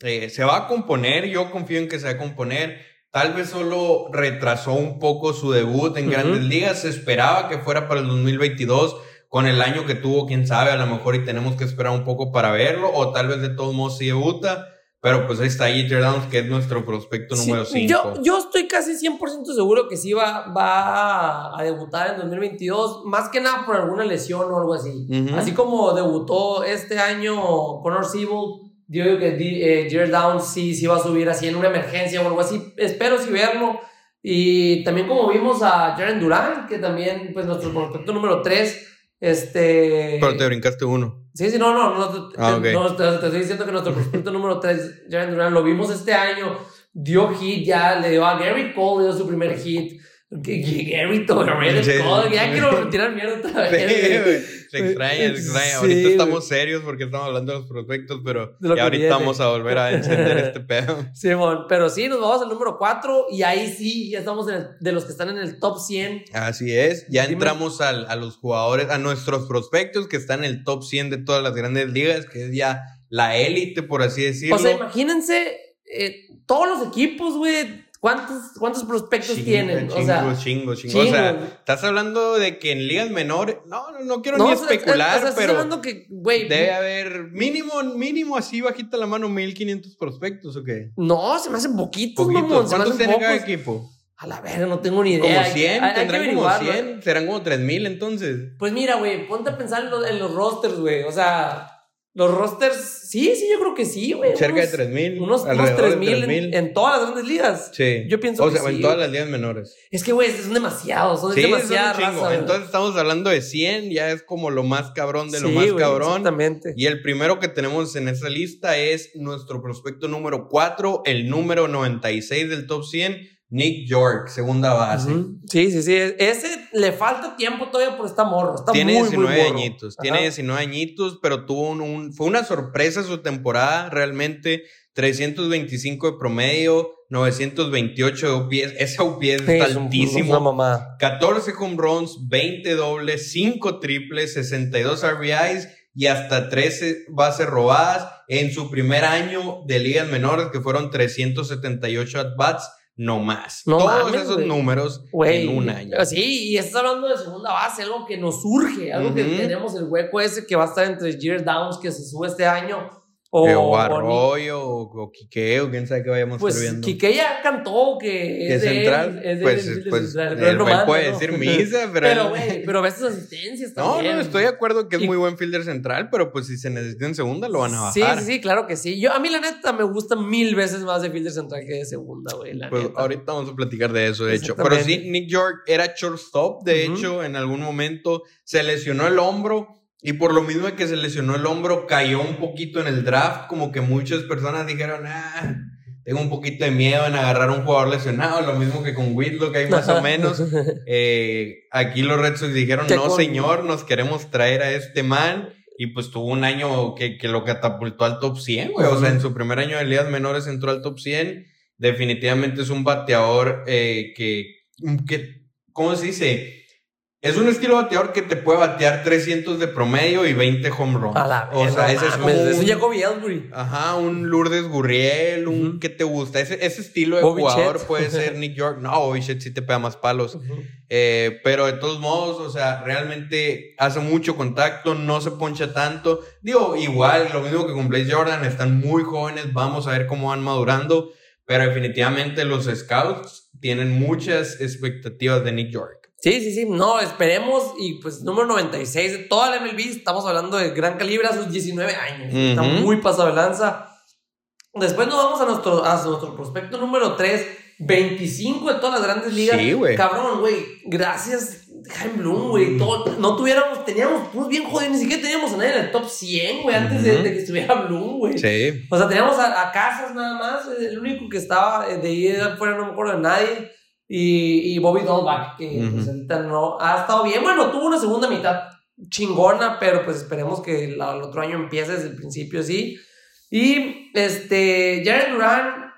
Eh, se va a componer, yo confío en que se va a componer. Tal vez solo retrasó un poco su debut en grandes ligas. Se esperaba que fuera para el 2022. Con el año que tuvo, quién sabe, a lo mejor y tenemos que esperar un poco para verlo. O tal vez de todos modos sí debuta. Pero pues ahí está Jeter Downs, que es nuestro prospecto número 5. yo, yo estoy casi 100% seguro que sí va, va a debutar en 2022, más que nada por alguna lesión o algo así. Así como debutó este año Connor Siebel, digo que Di- eh, Jared Downs sí, sí va a subir así en una emergencia o algo así. Espero sí verlo. Y también como vimos a Jaren Durán, que también, pues nuestro prospecto número 3, este... Pero te brincaste uno. Sí, sí, no, no, no, te, Ah, ok. no, te- te estoy diciendo que nuestro prospecto número 3, Jaren Duran, lo vimos este año, dio hit ya, le dio a Gary Cole, le dio su primer hit. Gary Sí. Cole, ya quiero tirar mierda otra Sí, vez. Se extraña, se extraña. Sí, Ahorita estamos serios porque estamos hablando de los prospectos, pero lo ya ahorita viene. vamos a volver a encender este pedo. Simón, pero sí, nos vamos al número 4 y ahí sí, ya estamos el- de los que están en el top 100. Así es, ya Dime. entramos al- a los jugadores, a nuestros prospectos que están en el top 100 de todas las grandes ligas, que es ya la élite, por así decirlo. O sea, imagínense eh, todos los equipos, güey, ¿cuántos, cuántos prospectos Chingo, tienen? Chingo, o sea, chingo, chingo. O sea, estás hablando de que en ligas menores, no, no, no quiero no, ni o sea, especular, o sea, estás pero hablando que, güey, debe haber mínimo, mínimo así bajita la mano, 1500 prospectos o qué. No, se me hacen poquitos, Poquitos. mamón. ¿Cuántos tiene cada equipo? A la verga, no tengo ni idea. Como Hay- 100, hay- tendrán como averiguarlo. 100, serán como 3000 entonces. Pues mira, güey, ponte a pensar en los, en los rosters, güey. O sea, los rosters, sí, sí, yo creo que sí, güey. Cerca de unos- 3000. Unos, unos alrededor de 3000 en, 3000. en todas las grandes ligas. Sí. Yo pienso o que sea, sí, en todas las ligas menores. Es que, güey, son demasiados. Son Sí, demasiada chingo. raza. Entonces estamos hablando de 100, ya es como lo más cabrón de lo más güey, cabrón. Exactamente. Y el primero que tenemos en esa lista es nuestro prospecto número 4, el número 96 del top 100, Nick York, segunda base. Sí, sí, sí. Ese le falta tiempo todavía por esta morro. Está tiene muy, 19 muy morro. añitos. Tiene 19 añitos, pero tuvo un, un, Fue una sorpresa su temporada, realmente. 325 de promedio, 928 de OPS. Ese OPS Sí, está es altísimo. una mamá. 14 home runs, 20 dobles, 5 triples, 62 RBIs y hasta 13 bases robadas en su primer año de ligas menores, que fueron 378 at-bats, no más. No Todos mames, esos números en un año. Sí, y estás hablando de segunda base, algo que nos surge, algo que tenemos el hueco ese que va a estar entre Jeter Downs que se sube este año. O, Eh, Arroyo, o, o Quique, o quién sabe qué vayamos Pues viendo. Quique ya cantó que es de central, es de pues, él, es de pues, central, él, no él manda, puede ¿no? decir misa, pero, Pero, pero ves sus asistencias No, también. no, estoy de acuerdo que es Y- muy buen fielder central, pero pues si se necesita en segunda lo van a bajar. Sí, sí, sí, claro que sí. Yo, a mí, la neta, me gusta mil veces más de fielder central que de segunda, güey. Pues neta. ahorita vamos a platicar de eso, de hecho. Pero sí, Nick York era shortstop, de hecho, en algún momento se lesionó el hombro y por lo mismo que se lesionó el hombro, cayó un poquito en el draft, como que muchas personas dijeron, ah, tengo un poquito de miedo en agarrar a un jugador lesionado, lo mismo que con Whitlock, hay más o menos. Eh, aquí los Red Sox dijeron, no con- señor, nos queremos traer a este man. Y pues tuvo un año que, que lo catapultó al top 100, güey. O sea, en su primer año de ligas menores entró al top 100. Definitivamente es un bateador eh, que, que, ¿cómo se dice? Es un estilo bateador que te puede batear 300 de promedio y 20 home runs. A la o sea, ese es como un- ya Jacoby Ellsbury. Ajá, un Lourdes Gurriel, un. ¿qué te gusta? Ese, ese estilo de Bobby jugador Chet. puede ser Nick York. No, Bobby Chet sí te pega más palos. Eh, pero de todos modos, o sea, realmente hace mucho contacto, no se poncha tanto. Digo, igual, lo mismo que con Blaze Jordan, están muy jóvenes, vamos a ver cómo van madurando. Pero definitivamente los scouts tienen muchas expectativas de Nick York. Sí, sí, sí. No, esperemos. Y pues, número 96 de toda la MLB. Estamos hablando de gran calibre a sus 19 años. Está Ujú. muy pasado de lanza. Después nos vamos a nuestro, a nuestro prospecto número 3. 25 de todas las grandes ligas. Sí, güey. Cabrón, güey. Gracias, Jaime Bloom, güey. Todo- No tuviéramos, teníamos, pues bien jodido, ni siquiera teníamos a nadie en el top 100, güey, antes de, Ujú. de que estuviera Bloom, güey. Sí. O sea, teníamos a, a Casas nada más, el único que estaba eh, de ahí de afuera, no me acuerdo de nadie. Y, y Bobby Dolbach, que pues, ahorita no ha estado bien. Bueno, tuvo una segunda mitad chingona, pero pues esperemos que la- el otro año empiece desde el principio, sí. Y este, Jared Duran,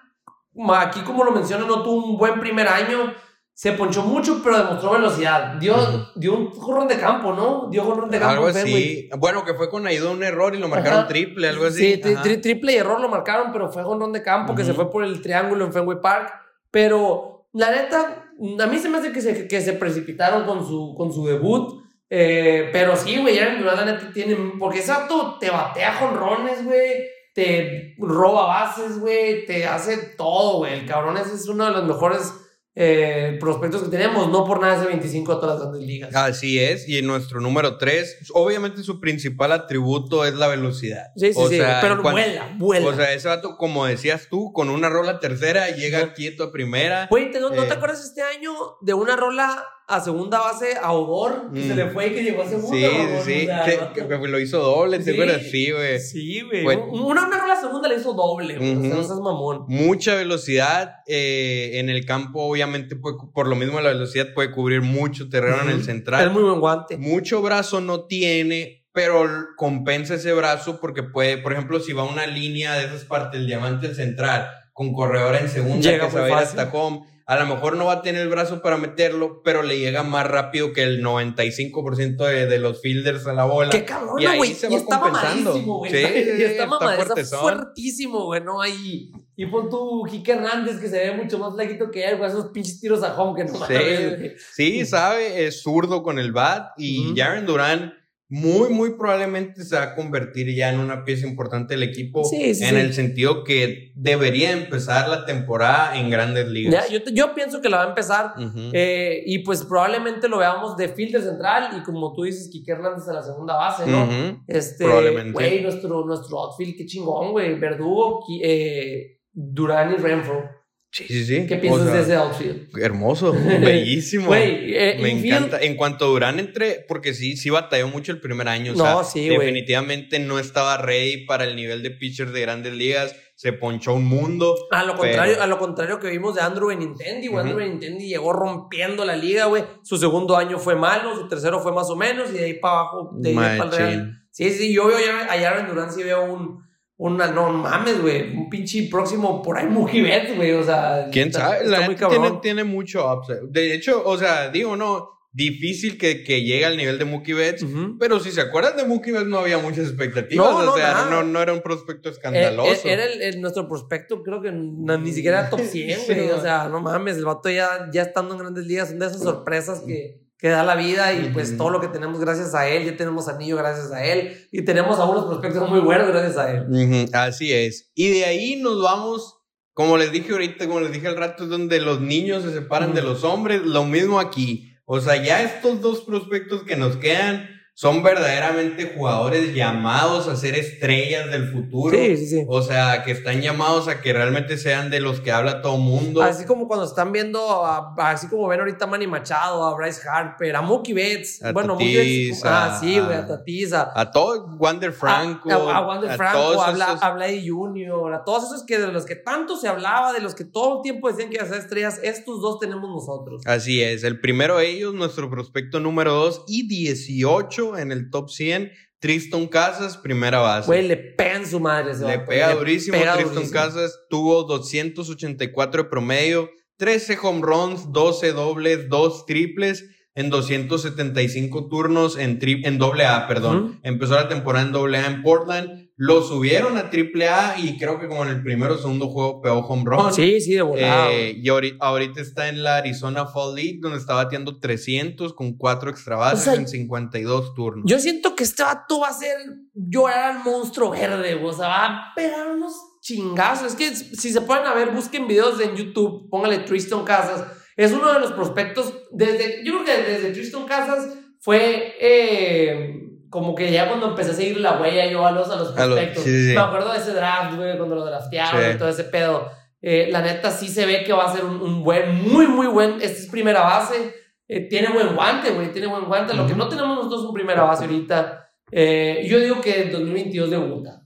ma- aquí como lo menciono, no tuvo un buen primer año. Se ponchó mucho, pero demostró velocidad. Dio, dio un jorrón de campo, ¿no? Dio jorrón de campo. Algo así. Bueno, que fue con ayuda de un error y lo marcaron Ajá. triple, algo así. Sí, tri- Ajá. tri- triple y error lo marcaron, pero fue jonrón de campo que se fue por el triángulo en Fenway Park. Pero la neta, a mí se me hace que se, que se precipitaron con su, con su debut. Eh, pero sí, güey, Aaron la neta tiene. Porque ese vato te batea jonrones, güey. Te roba bases, güey. Te hace todo, güey. El cabrón ese es uno de los mejores eh, prospectos que tenemos. No por nada es de 25 a todas las grandes ligas. Así es, y en nuestro número 3, obviamente su principal atributo es la velocidad. Sí, sí, O sí. sea, pero vuela, vuela. O sea, ese vato, como decías tú, con una rola tercera llega quieto a primera. Güey, ¿te- ¿no, no Eh. te acuerdas este año de una rola a segunda base a Odor que Mm. se le fue y que llegó a segunda? Sí, sí, sí, O sea, que, que lo hizo doble, ¿te acuerdas? Sí, güey. Sí, güey. Fue- Una, una rola segunda le hizo doble, güey. O sea, seas mamón. Mucha velocidad eh, en el campo, obviamente, puede por lo mismo la velocidad puede cubrir mucho terreno en el central. Es muy buen guante. Mucho brazo no tiene, pero compensa ese brazo porque puede, por ejemplo, si va una línea de esas partes, el diamante el central, con corredor en segunda Llega que fácil. hasta home, a lo mejor no va a tener el brazo para meterlo, pero le llega más rápido que el 95% de, de los fielders a la bola. Qué cabrón, Y ahí güey. se Y va está mamadísimo, güey. Sí, Está- y está mamadísimo, está fuertísimo, güey. No hay. Y pon tu Quique Hernández, que se ve mucho más flaquito que él, güey. Esos pinches tiros a home que no Sí, mames, güey. Sí, sabe, es zurdo con el bat y. Jaren Durán muy, muy probablemente se va a convertir ya en una pieza importante del equipo Sí, sí, en sí. el sentido que debería empezar la temporada en grandes ligas. Ya, yo, te- yo pienso que la va a empezar. Eh, y pues probablemente lo veamos de fielder central y como tú dices, Hernández a la segunda base, ¿no? Ujú. Este, Probablemente. güey, nuestro, nuestro outfield, qué chingón, güey. Verdugo, eh, Durán y Renfro. Sí, sí, sí. ¿Qué piensas O sea, de ese outfield? Hermoso, bellísimo. Eh, Me infield- encanta. En cuanto a Durán entre, porque sí, sí batalló mucho el primer año. O No, sea, sí, definitivamente no estaba ready para el nivel de pitchers de grandes ligas. se ponchó un mundo. A lo contrario, a lo contrario que vimos de Andrew Benintendi, güey. Andrew Benintendi llegó rompiendo la liga, güey. Su segundo año fue malo, su tercero fue más o menos, y de ahí para abajo, de ahí para el Real. Sí, sí, yo veo a Aaron Durant, sí veo un, una, no mames, güey, un pinche próximo por ahí Betts, güey, o sea. ¿Quién sabe? la muy tiene, tiene mucho upside. De hecho, o sea, digo, no, difícil que, que llegue al nivel de Mookie Betts, pero si se acuerdan de Mookie Betts no había muchas expectativas, o sea, no, no, era un prospecto escandaloso. Era, el, nuestro prospecto, creo que ni siquiera era top 100, güey, o sea, no mames, el vato ya, ya estando en grandes ligas, son de esas sorpresas que, que da la vida y pues todo lo que tenemos gracias a él, ya tenemos anillo gracias a él y tenemos a unos prospectos muy buenos gracias a él. Así es, y de ahí nos vamos... Como les dije ahorita, como les dije al rato, es donde los niños se separan de los hombres. Lo mismo aquí o sea, ya estos dos prospectos que nos quedan son verdaderamente jugadores llamados a ser estrellas del futuro. Sí, sí, sí. O sea, que están llamados a que realmente sean de los que habla todo mundo. Así como cuando están viendo, así como ven ahorita a Manny Machado, a Bryce Harper, a Mookie Betts. A bueno, Mookie Betts. Ah, sí, güey, a Tatisa. A todo, Wander Franco. A, Wander Franco, a, habla, Junior, a todos esos que de los que tanto se hablaba, de los que todo el tiempo decían que iban a ser estrellas, estos dos tenemos nosotros. Así es. El primero de ellos, nuestro prospecto número dos y 18 en el top 100. Tristan Casas, primera base. Güey, le pegan su madre. Ese le pega durísimo. Tristan Casas tuvo 284 de promedio, 13 home runs, 12 dobles, 2 triples en 275 turnos en, tri en doble A, perdón. Empezó la temporada en doble A en Portland. Lo subieron a triple A y creo que como en el primero o segundo juego pegó home run. Sí, sí, de volado. Eh, y ahorita, está en la Arizona Fall League donde está bateando 300 con 4 extra bases en 52 turnos. Yo siento que este vato va a ser llorar al monstruo verde, o sea, va a pegar unos chingazos. Es que si se pueden ver, busquen videos en YouTube, póngale Tristan Casas es uno de los prospectos, desde, yo creo que desde Tristan Casas fue eh, como que ya cuando empecé a seguir la huella yo a los, a los prospectos. Me acuerdo de ese draft, güey, cuando lo draftearon y todo ese pedo. Eh, la neta sí se ve que va a ser un, buen, muy, muy buen, esta es primera base. Eh, tiene buen guante, güey, tiene buen guante. Lo que no tenemos nosotros es un primera base ahorita. yo digo que en 2022 debuta.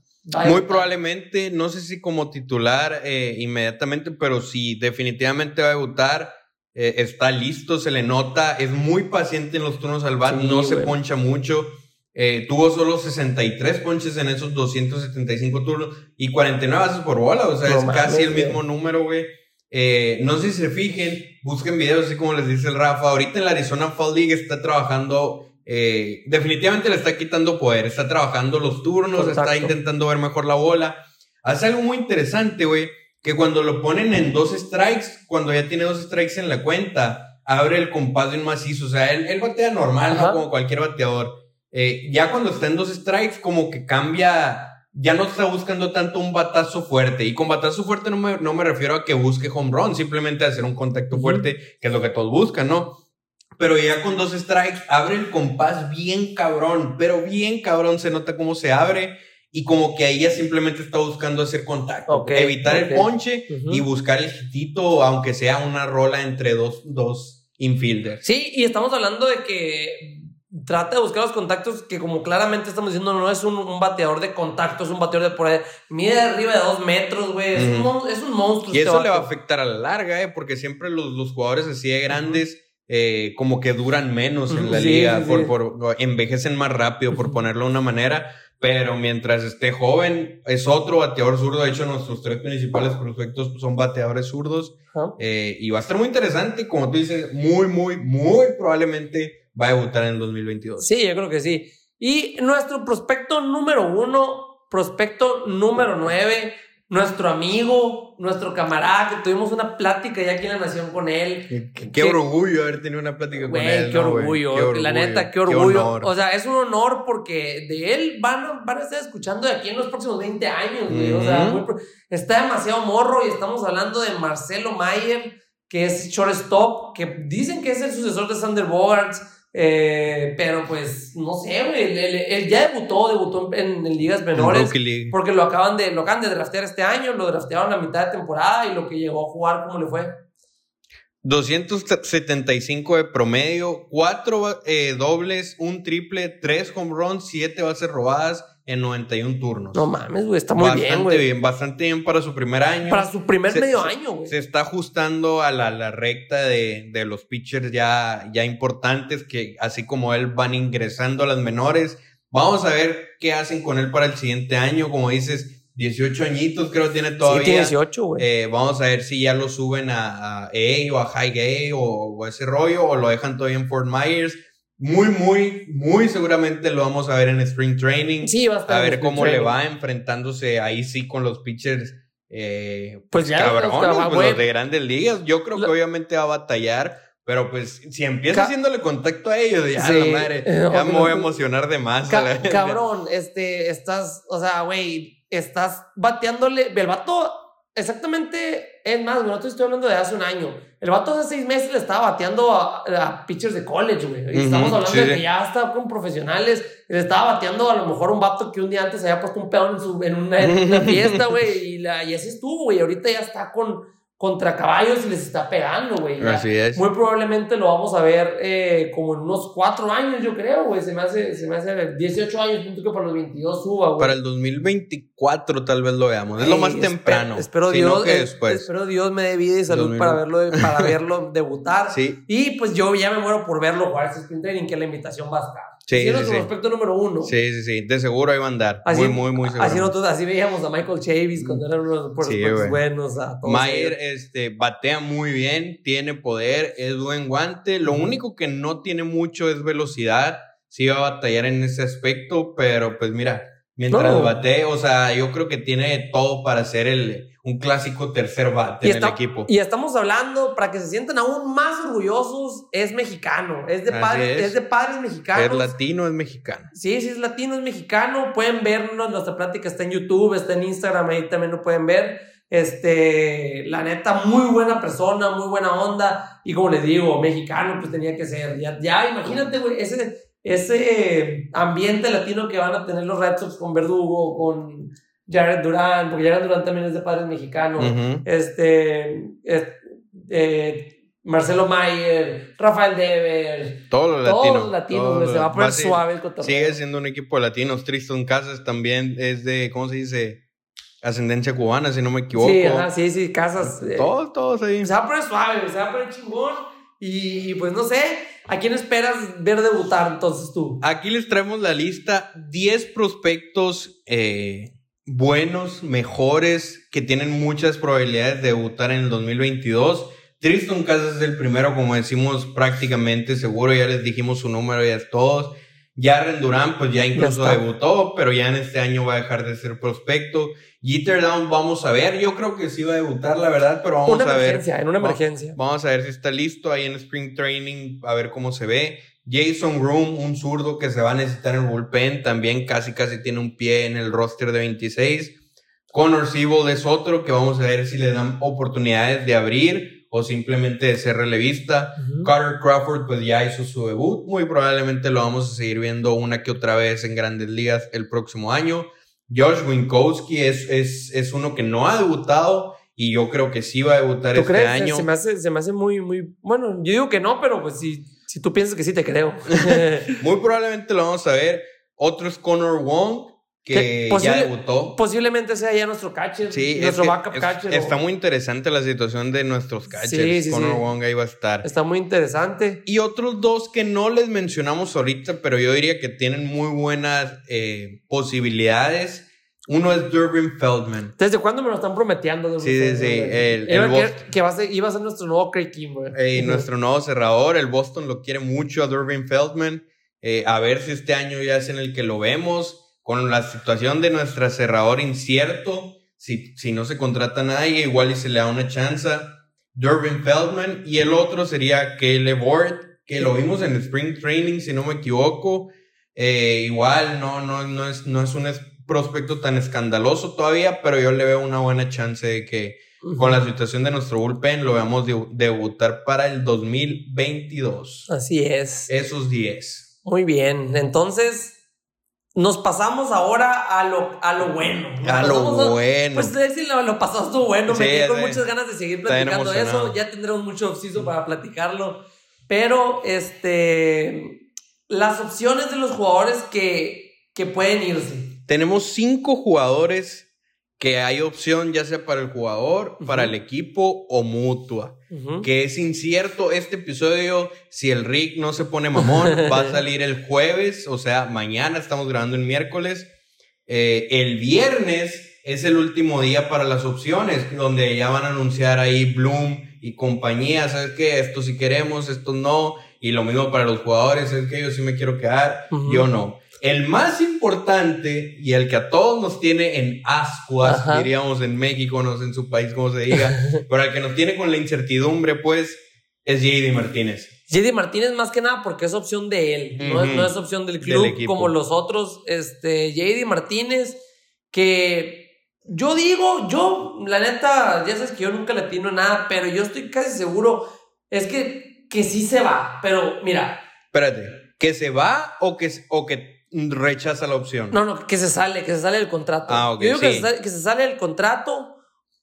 Muy probablemente, no sé si como titular inmediatamente, pero sí, definitivamente va a debutar. Eh, está listo, se le nota, es muy paciente en los turnos al bat, no se poncha mucho. Eh, tuvo solo 63 ponches en esos 275 turnos y 49 bases por bola, o sea, es casi el mismo número, güey. Eh, no sé si se fijen, busquen videos así como les dice el Rafa. Ahorita en la Arizona Fall League está trabajando, definitivamente le está quitando poder, está trabajando los turnos, está intentando ver mejor la bola. Hace algo muy interesante, güey que cuando lo ponen en dos strikes, cuando ya tiene dos strikes en la cuenta, abre el compás de un macizo. O sea, él, batea normal, ¿no? Como cualquier bateador. Eh, ya cuando está en dos strikes, como que cambia, ya no está buscando tanto un batazo fuerte. Y con batazo fuerte no me, no me refiero a que busque home run, simplemente a hacer un contacto fuerte, que es lo que todos buscan, ¿no? Pero ya con dos strikes, abre el compás bien cabrón, pero bien cabrón, se nota cómo se abre y como que ella simplemente está buscando hacer contacto, evitar el ponche y buscar el hitito, aunque sea una rola entre dos, dos infielders. Sí, y estamos hablando de que trata de buscar los contactos que como claramente estamos diciendo no es un, bateador de contacto, es un bateador de por ahí, mide arriba de dos metros, güey, es, un, monstruo. Y este eso le va a afectar a la larga, eh, porque siempre los, los jugadores así de grandes... Eh, como que duran menos en la liga, por, por, envejecen más rápido, por ponerlo de una manera pero mientras esté joven, es otro bateador zurdo. De hecho, nuestros tres principales prospectos son bateadores zurdos. Eh, y va a estar muy interesante. Como tú dices, muy, muy, muy probablemente va a debutar en el 2022. Sí, yo creo que sí. Y nuestro prospecto número uno, prospecto número nueve, nuestro amigo, nuestro camarada, que tuvimos una plática ya aquí en la Nación con él. Qué, orgullo haber tenido una plática con él. Qué, orgullo, la neta, qué orgullo. o sea, es un honor porque de él van a, van a estar escuchando de aquí en los próximos 20 años, güey. O sea, está demasiado morro y estamos hablando de Marcelo Mayer, que es shortstop, que dicen que es el sucesor de Sander Bogarts eh, pero pues, no sé, güey. Él, ya debutó, debutó en, ligas menores. Porque lo acaban, de, lo acaban de draftear este año, lo draftearon a mitad de temporada y lo que llegó a jugar, ¿cómo le fue? 275 de promedio, 4 eh, dobles, un triple, 3 home runs, 7 bases robadas, en 91 turnos. No mames, güey, está muy bastante bien, güey. bien, bastante bien para su primer año. Para su primer Se- medio se- año, güey. Se está ajustando a la, la recta de, de los pitchers ya, ya importantes que así como él van ingresando a las menores. Vamos a ver qué hacen con él para el siguiente año. Como dices, 18 añitos creo que tiene todavía. Sí, tiene 18, güey. Eh, vamos a ver si ya lo suben a, a A o a High A o, o ese rollo o lo dejan todavía en Fort Myers. Muy, muy, muy seguramente lo vamos a ver en Spring Training. sí, va a estar a ver cómo le Training. va enfrentándose ahí sí con los pitchers. Eh, Pues ya, cabrones, o sea, pues, güey. los de grandes ligas. Yo creo que obviamente va a batallar. Pero pues si empieza Ca- haciéndole contacto a ellos, ya Sí. la madre, Eh, ya me voy a emocionar de más. Ca- cabrón, este, estás, o sea, güey, estás bateándole. El vato, exactamente, es más, güey, no te estoy hablando de hace un año. El vato hace seis meses le estaba bateando a, a pitchers de college, güey. Estamos hablando sí, de que ya está con profesionales. y Le estaba bateando a lo mejor un vato que un día antes había puesto un pedo en, su, en, una, en una fiesta, güey. Y, la- y así estuvo, güey. Ahorita ya está con, contra caballos y les está pegando, güey. Así es. muy probablemente lo vamos a ver eh, como en unos cuatro años, yo creo, güey. Se me hace, se me hace 18 años, punto que para los 22 suba, güey. Para el 2024 tal vez lo veamos. Es lo más temprano. Espero, sino Dios, que eh, después. espero Dios me dé vida y salud 2000. para verlo, para verlo debutar. Sí, Y pues yo ya me muero por verlo jugar ese sprint training, que la invitación va a estar. Sí, sí, sí. prospecto número uno. sí, sí, sí. De seguro ahí va a andar. Así, muy, muy, muy seguro. así, nosotros, así veíamos a Michael Chavis cuando eran unos prospectos güey. buenos. A todos Mayer ellos. este, batea muy bien, tiene poder, es buen guante. Lo único que no tiene mucho es velocidad. Sí va a batallar en ese aspecto, pero pues mira, mientras No. batee, o sea, yo creo que tiene todo para ser el, un clásico tercer bate Y, en está- el equipo. y estamos hablando, para que se sientan aún más orgullosos, es mexicano. Es de, padres, es. es de padres mexicanos. Es latino, es mexicano. Sí, sí, es latino, es mexicano. Pueden vernos, nuestra plática está en YouTube, está en Instagram, ahí también lo pueden ver. Este, la neta, muy buena persona, muy buena onda. Y como les digo, mexicano, pues tenía que ser. Ya, ya imagínate, güey, ese, ese ambiente latino que van a tener los Red Sox con Verdugo, con Jared Durán, porque Jared Durán también es de padres mexicanos. Este, es- eh, Marcelo Mayer, Rafael Dever. Todos los Todos latinos. latinos, todos se va a poner va suave el cotorreo. Sigue siendo un equipo de latinos. Tristan Casas también es de, ¿cómo se dice? Ascendencia cubana, si no me equivoco. Sí, ajá, sí, sí, casas. eh, Todos, todos ahí. se va a poner suave, se va a poner chingón. Y, y, pues no sé, ¿a quién esperas ver debutar entonces tú? Aquí les traemos la lista 10 prospectos eh, buenos, mejores, que tienen muchas probabilidades de debutar en el 2022. Tristan Casas es el primero, como decimos, prácticamente seguro. Ya les dijimos su número, ya es todos. Jaren Durán, pues ya incluso debutó, pero ya en este año va a dejar de ser prospecto. Jeter Down, vamos a ver. Yo creo que sí va a debutar, la verdad, pero vamos una a ver. emergencia, en una emergencia. Vamos a ver si está listo ahí en Spring Training, a ver cómo se ve. Jason Groom, un zurdo que se va a necesitar en el bullpen, también casi casi tiene un pie en el roster de 26. Connor Siebold es otro que vamos a ver si le dan oportunidades de abrir o simplemente de ser relevista. Carter Crawford pues ya hizo su debut, muy probablemente lo vamos a seguir viendo una que otra vez en grandes ligas el próximo año. Josh Winkowski es, es, es uno que no ha debutado y yo creo que sí va a debutar ¿Tú este crees? año. Se me, hace, se me hace muy, muy. Bueno, yo digo que no, pero pues si, si tú piensas que sí, te creo. Muy probablemente lo vamos a ver. Otro es Connor Wong, que Que ya debutó. Posiblemente sea ya nuestro catcher, Sí, es nuestro que backup es- catcher. está o- muy interesante la situación de nuestros catchers. Sí, sí, Connor sí. Wong ahí va a estar. Está muy interesante. Y otros dos que no les mencionamos ahorita, pero yo diría que tienen muy buenas eh, posibilidades. Uno es Durbin Feldman. ¿Desde cuándo me lo están prometiendo? Sí, sí, sí, el- el que, Boston. que va a ser, iba a ser nuestro nuevo Craig Kimber. Eh, nuestro nuevo cerrador, el Boston lo quiere mucho a Durbin Feldman. Eh, a ver si este año ya es en el que lo vemos. Con la situación de nuestra cerrador incierto, si, si no se contrata a nadie, igual y se le da una chance. Durbin Feldman. Y el otro sería Caleb Ward, que lo vimos en Spring Training, si no me equivoco. Eh, igual no, no, no, es, no es un prospecto tan escandaloso todavía, pero yo le veo una buena chance de que con la situación de nuestro bullpen lo veamos debu- debutar para el 2022. Así es. Esos 10. Muy bien. Entonces, nos pasamos ahora a lo, a lo bueno. Nos A lo bueno. Pues decir lo, lo estuvo bueno. Sí, Me quedé con sí. muchas ganas de seguir platicando eso. Ya tendremos mucho oficio para platicarlo. Pero, este. Las opciones de los jugadores que, que pueden irse. tenemos cinco jugadores que hay opción ya sea para el jugador, para el equipo o mutua. Que es incierto este episodio, si el Rick no se pone mamón, va a salir el jueves, o sea, mañana estamos grabando el miércoles. Eh, el viernes es el último día para las opciones, donde ya van a anunciar ahí Bloom y compañía, ¿sabes qué? Esto sí queremos, esto no. Y lo mismo para los jugadores, es que yo sí me quiero quedar, yo no. El más importante y el que a todos nos tiene en ascuas, diríamos en México, no sé en su país cómo se diga, pero el que nos tiene con la incertidumbre, pues, es JD Martínez. JD Martínez más que nada porque es opción de él, no, es, opción del club como los otros. Este, JD Martínez, que yo digo, yo, la neta, ya sabes que yo nunca le atino nada, pero yo estoy casi seguro, es que, que sí se va, pero mira. Espérate, ¿que se va o que, o que rechaza la opción. No, no, que se sale, que se sale del contrato. Ah, ok. Yo digo que, se sale, del contrato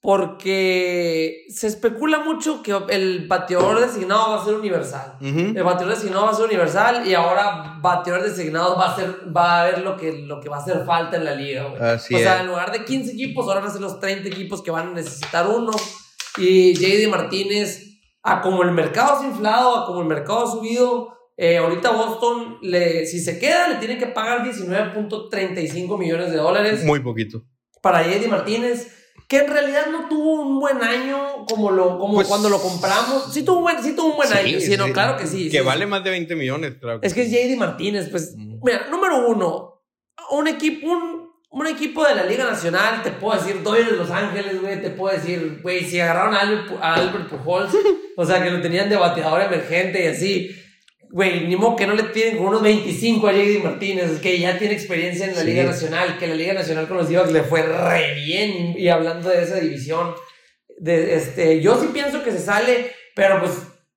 porque se especula mucho que el bateador designado va a ser universal. El bateador designado va a ser universal y ahora bateador designado va a ser va a ver lo que, lo que va a hacer falta en la liga, o sea, en lugar de 15 equipos, ahora van a ser los 30 equipos que van a necesitar uno. Y JD Martínez, a como el mercado se ha inflado, a como el mercado ha subido, eh, ahorita Boston, le, si se queda, le tiene que pagar 19.35 millones de dólares. Muy poquito. Para Eddie Martínez, que en realidad no tuvo un buen año como, lo, como pues cuando lo compramos. Sí tuvo un buen, sí tuvo un buen año, sí, no, claro que sí. Que vale más de 20 millones, claro. es que es JD Martínez, pues, mira, número uno, un equipo, un, un, equipo de la Liga Nacional, te puedo decir, Doyle de Los Ángeles, güey, te puedo decir, güey, si agarraron a Albert, a Albert Pujols, o sea, que lo tenían de bateador emergente y así güey, ni modo que no le tienen con unos 25 a JD Martínez, que ya tiene experiencia en la Liga Nacional, que la Liga Nacional con los Divas le fue re bien. Y hablando de esa división, de, este, yo sí pienso que se sale, pero pues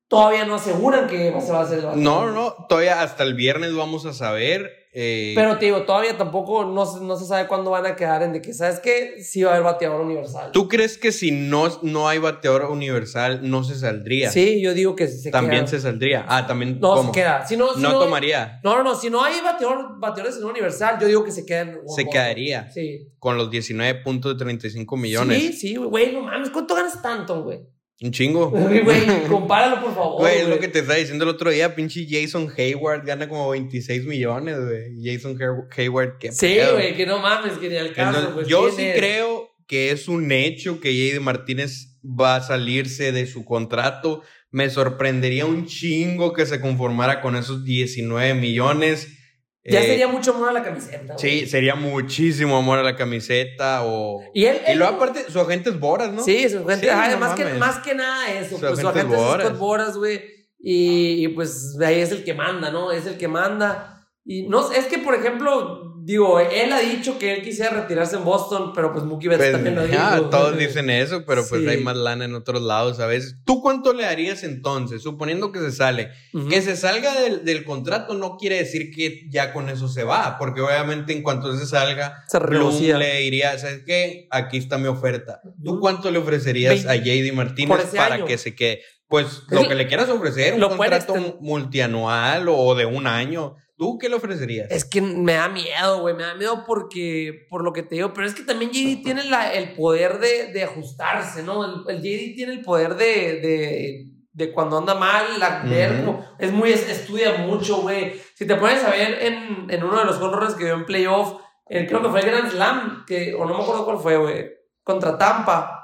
todavía no aseguran que se va a hacer el No, no, todavía hasta el viernes vamos a saber. Eh, Pero te digo, todavía tampoco no, no, se sabe cuándo van a quedar en de que, ¿sabes qué? Sí va a haber bateador universal. ¿Tú crees que si no, no hay bateador universal no se saldría? Sí, yo digo que se También se saldría. Ah, también. No, se queda. Si no, no, tomaría. No, no, no. Si no hay bateador, bateadores en universal, yo digo que se quedan. Se quedaría. Sí. Con los 19 puntos de 35 millones. Sí, sí, güey. No mames, ¿cuánto ganas tanto, güey? Un chingo. Güey, compáralo, por favor. Güey, es lo que te estaba diciendo el otro día. Pinche Jason Hayward gana como 26 millones, güey. Jason Hayward, qué Sí, güey, que no mames, que ni al caso. pues, yo sí creo que es un hecho que J.D. Martínez va a salirse de su contrato. Me sorprendería un chingo que se conformara con esos 19 millones. Ya eh, sería mucho amor a la camiseta. Sí, sería muchísimo amor a la camiseta o... Y, él, y luego aparte, su agente es Boras, ¿no? Sí, su agente, más, que, más que nada eso. Su, pues, agente, su agente es Scott Boras, güey. Y, y, pues ahí es el que manda, ¿no? Es el que manda. Y no, es que, por ejemplo, Digo, él ha dicho que él quisiera retirarse en Boston, pero pues Mookie Betts pues, también lo dijo. todos dicen eso, pero pues hay más lana en otros lados a veces. ¿Tú cuánto le harías entonces, suponiendo que se sale? Que se salga del, contrato no quiere decir que ya con eso se va, porque obviamente en cuanto se salga, se le diría, ¿sabes qué? Aquí está mi oferta. ¿Tú cuánto le ofrecerías a JD Martínez para que se quede? Pues lo que le quieras ofrecer, un contrato multianual o de un año. ¿Tú qué le ofrecerías? Es que me da miedo, güey. Me da miedo porque, por lo que te digo, pero es que también JD tiene la, el poder de, de, ajustarse, ¿no? El, JD tiene el poder de, de, de cuando anda mal, la, es muy, estudia mucho, güey. Si te pones a ver en, en uno de los honores que dio en playoff, creo que fue el Grand Slam, que, o no me acuerdo cuál fue, güey, contra Tampa.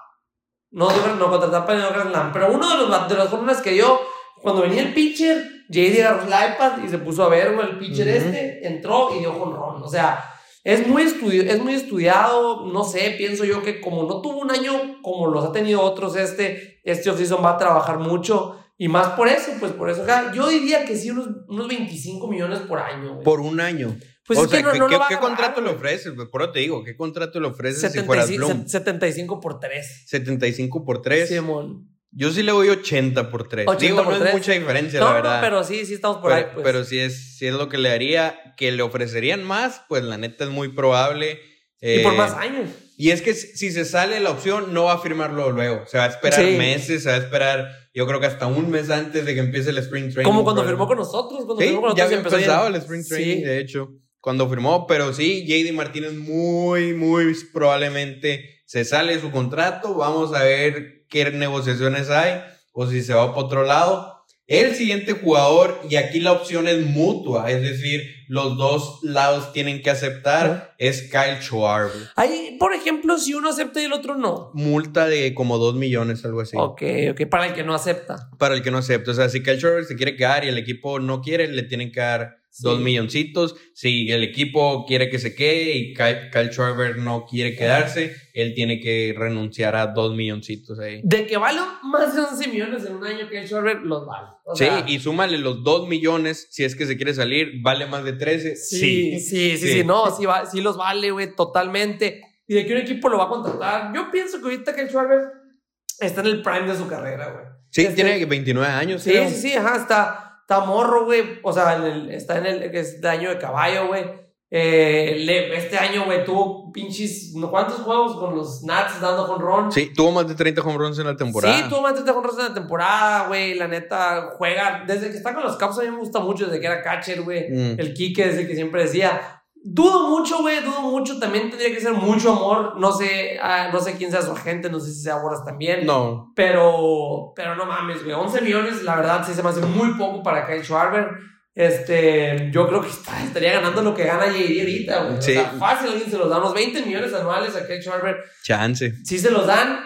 No, no, contra Tampa no Grand Slam, pero uno de los, de los que dio, cuando venía el pitcher JD agarró el iPad y se puso a ver, el pitcher este, entró y dio con Ron. O sea, es muy, es muy estudiado, no sé, pienso yo que como no tuvo un año como los ha tenido otros, este, este offseason va a trabajar mucho. Y más por eso, pues por eso. Yo diría que sí, unos, unos 25 millones por año. Por un año. Pues o sea, ¿qué, ¿qué, contrato le ofreces? Por eso te digo, ¿qué contrato le ofreces si fueras Bloom? 75 por 3. 75 por 3. Simón. Yo sí le voy 80 por 3. Digo, no es mucha diferencia, la verdad. No, pero sí, sí estamos por ahí. Pues. Pero si es, si es lo que le haría, que le ofrecerían más, pues la neta es muy probable. y por eh, más años. Y es que si se sale la opción, no va a firmarlo luego. Se va a esperar meses, se va a esperar, yo creo que hasta un mes antes de que empiece el Spring Training. Como cuando firmó con nosotros. Cuando sí, firmó con ya había empezado el Spring Training, de hecho. cuando firmó, pero sí, JD Martínez muy, muy probablemente se sale de su contrato. Vamos a ver qué negociaciones hay o si se va para otro lado. El siguiente jugador, y aquí la opción es mutua, es decir, los dos lados tienen que aceptar, es Kyle Schwarber. Ahí, por ejemplo, si uno acepta y el otro no. Multa de como 2 millones, algo así. Ok, ok, para el que no acepta. Para el que no acepta. O sea, si Kyle Schwarber se quiere quedar y el equipo no quiere, le tienen que dar dos milloncitos. Si el equipo quiere que se quede y Kyle, Schwarber no quiere quedarse, él tiene que renunciar a dos milloncitos ahí. De que vale más de 11 millones en un año Kyle Schwarber, los vale. sí, y súmale los dos millones, si es que se quiere salir, vale más de 13. Sí, sí, sí, sí, no, sí, va, sí los vale, güey, totalmente. Y de que un equipo lo va a contratar. Yo pienso que ahorita Kyle Schwarber está en el prime de su carrera, güey. Sí, este tiene 29 años. Sí, sí, sí, ajá, está está morro, güey. O sea, está en el, que es año de caballo, güey. Eh, este año, güey, tuvo pinches. ¿Cuántos juegos con los Nats dando con Ron? Sí, tuvo más de 30 home runs en la temporada. Sí, tuvo más de 30 home runs en la temporada, güey. La neta, juega. Desde que está con los Caps a mí me gusta mucho, desde que era catcher, güey. Mm. El Kike, desde que siempre decía. Dudo mucho, güey, dudo mucho. También tendría que ser mucho amor. No sé, ah, no sé quién sea su agente, no sé si sea Boras también. No. Pero, pero no mames, güey. 11 millones, la verdad, sí se me hace muy poco para Kyle Schwarber. Este, yo creo que estaría ganando lo que gana JD ahorita, güey. Sí. O sea, fácil, alguien se los da unos 20 millones anuales a Kyle Schwarber. Chance. Si se los dan,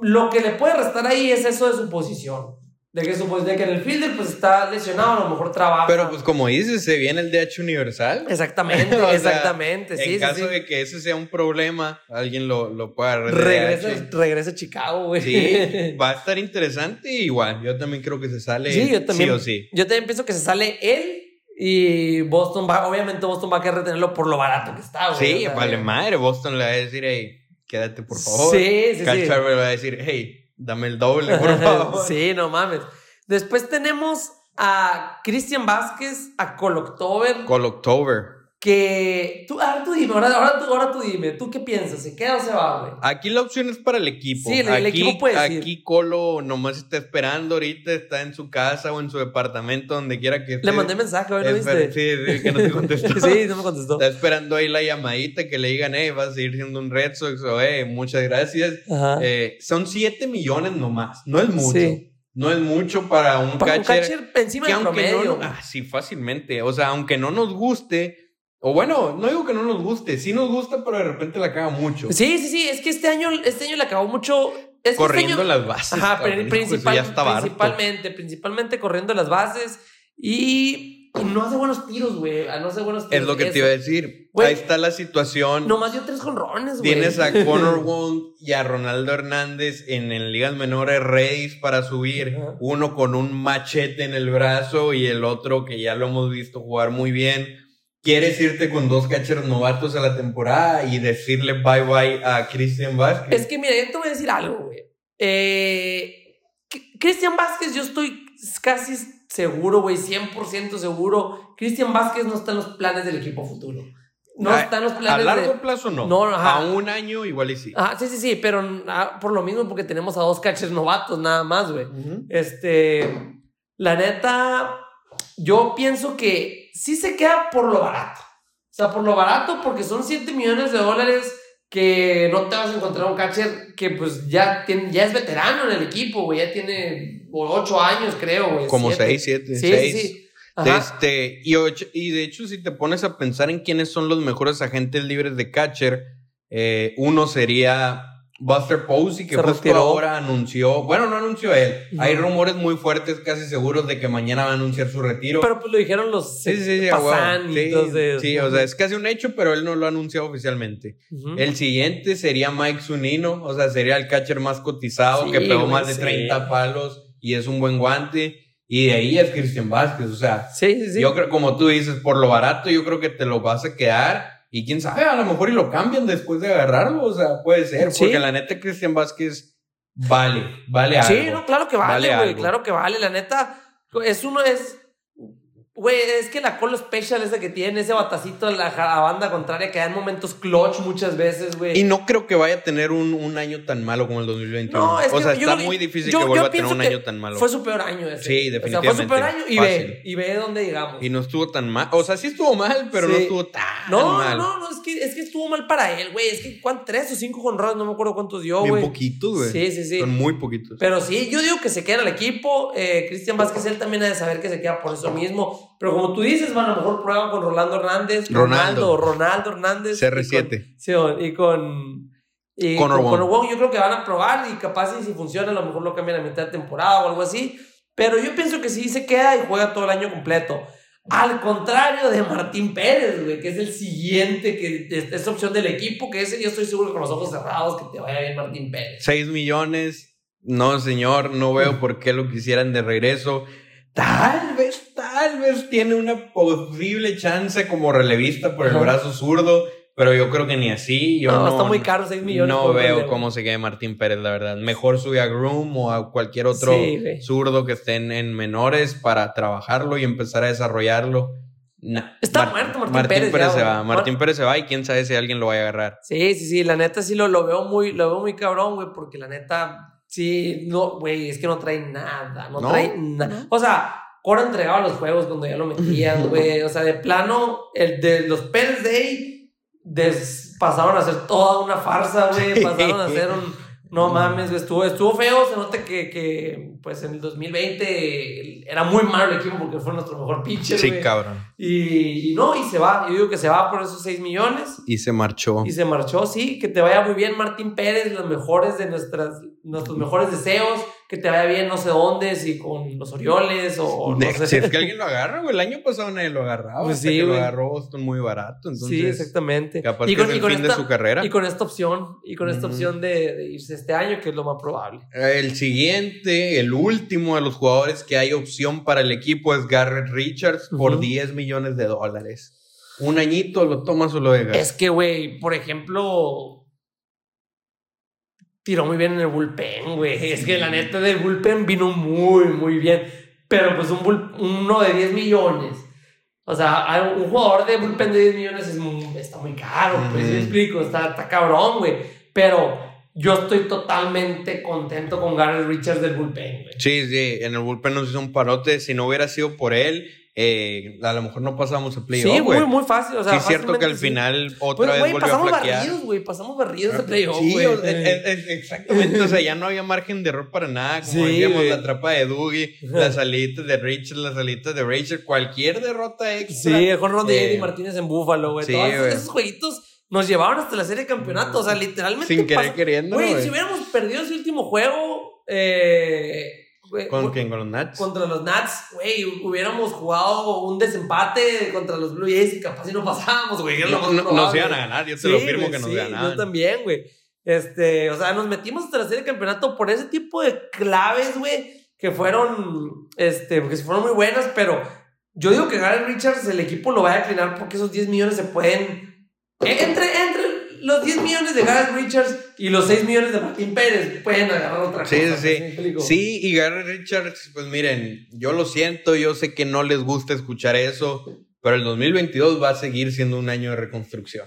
lo que le puede restar ahí es eso de su posición. De que, pues, de que en el fielder pues está lesionado, a lo mejor trabaja. Pero pues como dices, se viene el DH universal. Exactamente, exactamente. sí, en caso de que ese sea un problema, alguien lo, lo pueda regresa, regresa a Chicago, güey. Sí, va a estar interesante igual. Yo también creo que se sale sí, yo también, sí o sí. Yo también pienso que se sale él y Boston va, obviamente Boston va a querer retenerlo por lo barato que está, güey. Sí, vale madre. Boston le va a decir, hey, quédate por favor. Sí, sí, Cal sí. va a decir, hey Dame el doble, por favor. sí, no mames. Después tenemos a Cristian Vázquez, a Coloctober. Coloctober. Que tú, ahora tú dime, ahora, tú, ahora tú dime, ¿tú qué piensas? ¿Se queda o se va, güey? Aquí la opción es para el equipo. Sí, el, equipo puede Aquí Colo nomás está esperando ahorita, está en su casa o en su departamento, donde quiera que esté. Le mandé mensaje, ¿no viste? Sí, sí, que no te contestó. sí, no me contestó. Está esperando ahí la llamadita que le digan, eh, vas a seguir siendo un Red Sox o, eh, muchas gracias. Eh, son 7 millones nomás, no es mucho. Sí. No es mucho para un para catcher. Un catcher encima del promedio. ah, sí, fácilmente. O sea, aunque no nos guste, o bueno, no digo que no nos guste, sí nos gusta, pero de repente la caga mucho. Sí, sí, sí, es que este año, este año la acabó mucho. Es corriendo las bases. Ajá, principalmente, principalmente corriendo las bases y, y, no hace buenos tiros, güey. No hace buenos tiros. Es lo que te iba a decir. Ahí está la situación. Nomás dio tres jonrones, güey. Tienes a Connor Wound y a Ronaldo Hernández en, en ligas menores ready para subir. Uno con un machete en el brazo y el otro que ya lo hemos visto jugar muy bien quieres irte con dos catchers novatos a la temporada y decirle bye bye a Cristian Vázquez. Es que mira, yo te voy a decir algo, güey. Eh, Cristian Vázquez, yo estoy casi seguro, güey, 100% seguro. Cristian Vázquez no está en los planes del equipo futuro. No ah, está en los planes. A largo plazo no. no A un año igual y sí. Ah, sí, sí, sí, pero ah, por lo mismo porque tenemos a dos catchers novatos nada más, güey. Este, la neta, yo pienso que sí se queda por lo barato. O sea, por lo barato, porque son 7 millones de dólares que no te vas a encontrar un catcher que pues ya, tiene, ya es veterano en el equipo, güey. Ya tiene 8 años, creo, güey. Como 6, 7, 6. Sí, sí. Este, y, y de hecho, si te pones a pensar en quiénes son los mejores agentes libres de catcher, eh, uno sería Buster Posey, que justo ahora anunció, bueno, no anunció él. Hay rumores muy fuertes, casi seguros, de que mañana va a anunciar su retiro. Pero pues lo dijeron los sí, sí, sí, sí, sí, o sea, es casi un hecho, pero él no lo ha anunciado oficialmente. El siguiente sería Mike Zunino, o sea, sería el catcher más cotizado, que pegó más de 30 palos y es un buen guante. Y de ahí es Cristian Vázquez, o sea, yo creo, como tú dices, por lo barato, yo creo que te lo vas a quedar y quién sabe, a lo mejor y lo cambian después de agarrarlo. O sea, puede ser. Porque la neta, Cristian Vázquez vale, vale algo. Sí, no, claro que vale, güey. claro que vale. La neta, es uno, es. Güey, es que la colo special esa que tiene, ese batacito a la, banda contraria que da en momentos clutch muchas veces, güey. Y no creo que vaya a tener un, un año tan malo como el 2021. No, es o sea, está muy difícil yo- que vuelva a tener un año tan malo. Fue su peor año ese. Sí, O sea, fue su definitivamente. peor año y Fácil. ve, y ve dónde llegamos. Y no estuvo tan mal. O sea, sí estuvo mal, pero no estuvo tan no, mal. no, no, es que, es que estuvo mal para él, güey. Es que ¿cuántos? tres o cinco jonrones, no me acuerdo cuántos dio, güey. poquitos, güey. Sí, sí, sí. Son muy poquitos. Pero sí, yo digo que se queda en el equipo. Eh, Cristian Vázquez, él también ha de saber que se queda por eso mismo. Pero como tú dices, van a lo mejor prueban con Rolando Hernández. Ronaldo. Ronaldo, Ronaldo Hernández. CR7. Y con, y con. Y Connor con Wong. Wong, yo creo que van a probar y capaz y si funciona, a lo mejor lo cambian a mitad de temporada o algo así. Pero yo pienso que sí se queda y juega todo el año completo. Al contrario de Martín Pérez, güey, que es el siguiente, que es, es opción del equipo, que ese yo estoy seguro que con los ojos cerrados que te vaya bien Martín Pérez. 6 millones. No, señor, no veo por qué lo quisieran de regreso. Tal vez, tal vez tiene una posible chance como relevista por el Ajá. brazo zurdo, pero yo creo que ni así. Yo no, no, está muy caro, 6 millones. No veo relevo. cómo se quede Martín Pérez, la verdad. Mejor sube a Groom o a cualquier otro Sí, zurdo que estén en menores para trabajarlo y empezar a desarrollarlo. Nah. Está muerto Martín Pérez ya, se va. Martín Mar- Pérez se va y quién sabe si alguien lo vaya a agarrar. Sí, sí, sí, la neta sí lo, lo veo muy, lo veo muy cabrón, güey, porque la neta, sí, no, güey, es que no trae nada, no, ¿No? trae nada. O sea, Cora entregaba los juegos cuando ya lo metían, güey, o sea, de plano, el de los Pérez Day des- pasaron a ser toda una farsa, güey, pasaron a ser un, no mames, estuvo, estuvo feo, se nota que, que, pues, en el 2020 era muy malo el equipo porque fue nuestro mejor pitcher, Sí, güey. cabrón. Y, y no, y se va, yo digo que se va por esos 6 millones. Y se marchó. Y se marchó, sí, que te vaya muy bien Martín Pérez, los mejores de nuestras, nuestros mejores deseos, que te vaya bien no sé dónde, si con los Orioles o, no sé. Si es que alguien lo agarra, güey. El año pasado nadie lo agarraba. Pues sí, que lo agarró Boston muy barato. Entonces, sí, exactamente. capaz y que con, es y el con fin de esta, su carrera. y con esta opción, y con esta opción de, de irse este año, que es lo más probable. El siguiente, el último de los jugadores que hay opción para el equipo es Garrett Richards por Ujú. 10 millones de dólares. Un añito lo tomas o lo dejas. Es que, güey, por ejemplo, tiró muy bien en el bullpen, güey. Es que la neta del bullpen vino muy, muy bien. Pero pues un bull- uno de 10 millones. O sea, un jugador de bullpen de 10 millones es muy- está muy caro, pues ¿sí explico, está, está cabrón, güey. Pero yo estoy totalmente contento con Garrett Richards del bullpen, güey. Sí, sí, en el bullpen nos hizo un parote. Si no hubiera sido por él, eh, a lo mejor no pasamos a playoff, Sí, güey. muy, muy fácil. O sea, sí, es cierto que al sí. final otra Pues, vez güey, volvió a pasamos flaquear. barridos, güey. Pasamos barridos de playoff, Sí, o- eh, eh, exactamente. O sea, ya no había margen de error para nada. Como decíamos, la trapa de Dougie, las salitas de Richard, las salitas de Rachel, cualquier derrota extra. Sí, el jonrón de Eddie Martínez en Búfalo, güey. Todos esos, jueguitos nos llevaron hasta la serie de campeonato. O sea, literalmente. Sin querer queriendo, güey. si hubiéramos perdido ese último juego. Eh, güey, ¿Con quién? ¿Con los Nats? Contra los Nats, güey, hubiéramos jugado un desempate contra los Blue Jays y capaz si no pasábamos, güey. No- no- nos iban a ganar, yo te Sí, lo firmo güey, que nos sí, ganaban. Yo también, güey. Este, o sea, nos metimos hasta la serie de campeonato por ese tipo de claves, güey, que fueron, este, porque fueron muy buenas, pero yo digo que Gareth Richards, el equipo lo va a declinar porque esos 10 millones se pueden, entre, entre los 10 millones de Gareth Richards y los 6 millones de Martín Pérez, pueden agarrar otra Sí, cosa. sí, ¿me explico? Sí, y Gary Richards, pues miren, yo lo siento, yo sé que no les gusta escuchar eso, pero el 2022 va a seguir siendo un año de reconstrucción.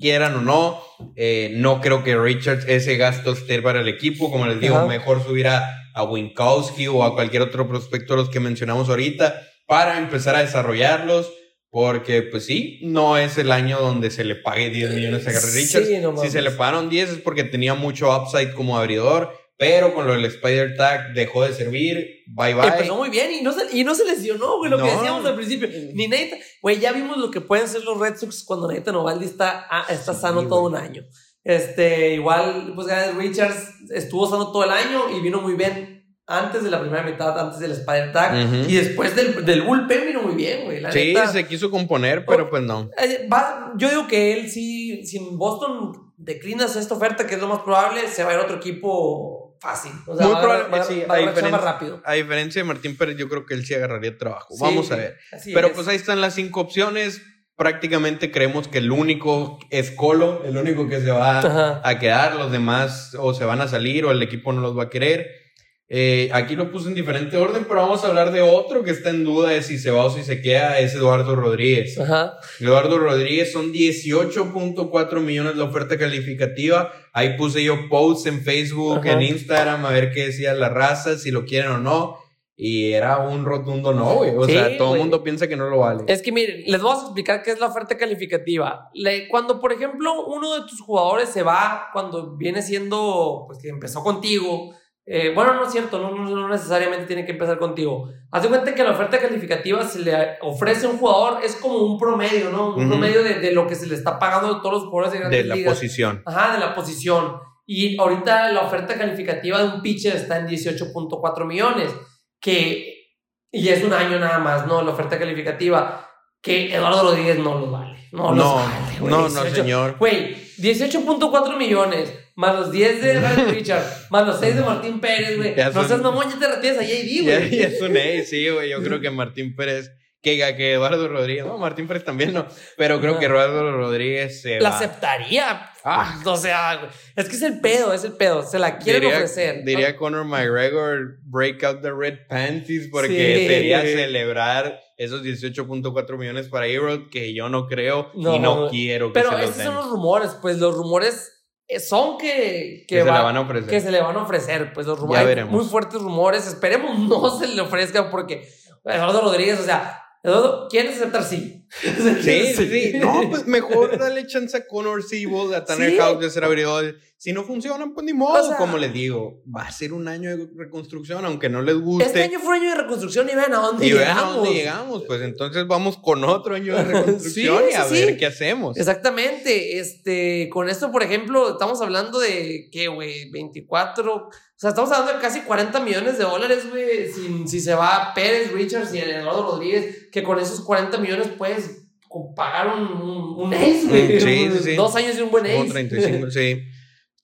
Quieran o no, eh, no creo que Richards ese gasto esté para el equipo. Como les digo, Ajá. mejor subir a, a Winkowski o a cualquier otro prospecto de los que mencionamos ahorita para empezar a desarrollarlos. Porque, pues sí, no es el año donde se le pague 10 millones a Gary Sí, Richards. no si se le pagaron 10 es porque tenía mucho upside como abridor, pero con lo del Spider Tag dejó de servir. Bye bye. Empezó muy bien y no se, y no se lesionó, güey, lo que decíamos al principio. Ni Nathan, güey, ya vimos lo que pueden ser los Red Sox cuando Nathan Ovaldi está, ah, está Sí, sano todo un año. Este, igual, pues Gareth Richards estuvo sano todo el año y vino muy bien antes de la primera mitad, antes del Spider Tag. Ujú. Y después del, del bullpen vino muy bien, güey. La Sí, neta. se quiso componer, pero pues no. Eh, va- yo digo que él sí, si en Boston declinas esta oferta, que es lo más probable, se va a ir a otro equipo fácil. O sea, Muy va, probable, va, sí, va a diferencia- rápido. A diferencia de Martín Pérez, yo creo que él sí agarraría trabajo. Sí, Vamos a ver. Pero es. pues ahí están las cinco opciones. Prácticamente creemos que el único es Colo, el único que se va Ajá. a quedar, los demás o se van a salir o el equipo no los va a querer. Eh, aquí lo puse en diferente orden, pero vamos a hablar de otro que está en duda de si se va o si se queda, es Eduardo Rodríguez. Ajá. Eduardo Rodríguez son 18.4 millones de oferta calificativa. Ahí puse yo posts en Facebook, Ajá. en Instagram, a ver qué decía la raza, si lo quieren o no. Y era un rotundo no, güey. O Sí, sea, todo el mundo piensa que no lo vale. Es que miren, les vamos a explicar qué es la oferta calificativa. Le- cuando, por ejemplo, uno de tus jugadores se va, cuando viene siendo, pues que empezó contigo, eh, bueno, no es cierto, no, no- no necesariamente tiene que empezar contigo. Haz de cuenta que la oferta calificativa se le ofrece a un jugador, es como un promedio, ¿no? Un Ujú. promedio de, de lo que se le está pagando a todos los jugadores de de grandes la ligas. posición. Ajá, de la posición. Y ahorita la oferta calificativa de un pitcher está en 18.4 millones, que, y es un año nada más, ¿no? La oferta calificativa, que Eduardo Rodríguez no lo vale. No, No, los vale, güey, no, no, 18. señor. Güey, 18.4 millones, más los 10 de Richard, más los 6 de Martín Pérez, güey. No seas mamón, ya te retiras a JD, güey. ya es un A, sí, güey. Yo creo que Martín Pérez, que, que Eduardo Rodríguez, no, Martín Pérez también no, pero creo que Eduardo Rodríguez se La va. aceptaría. Ah. O sea, es que es el pedo, es el pedo. Se la quieren diría, ofrecer. Diría Conor McGregor, break out the red panties, porque Sí. sería celebrar esos 18.4 millones para Erod, que yo no creo No, y no quiero que Pero se los esos den. son los rumores, pues los rumores eh, son que, Que se va- la van a ofrecer. que se le van a ofrecer, pues los rumores, muy fuertes rumores, esperemos no se le ofrezcan porque Eduardo Rodríguez, o sea, Eduardo, ¿quieres aceptar? Sí. Sí, sí, sí. No, pues mejor dale chance a Connor Siebold, a Tanner Sí. House de ser abridor. Si no funcionan, pues ni modo. O sea- Como les digo, va a ser un año de reconstrucción, aunque no les guste. Este año fue un año de reconstrucción y vean a dónde y vean a llegamos. dónde llegamos. Pues entonces vamos con otro año de reconstrucción Sí, y a ver qué hacemos. Exactamente, este, con esto, por ejemplo, estamos hablando de, ¿qué, güey? 24, o sea, estamos hablando de casi 40 millones de dólares, güey, si, si se va Pérez, Richards y Eduardo Rodríguez, que con esos 40 millones puedes pagar un, un, ace, güey, sí, sí, sí. dos años y un buen ace. 35, sí.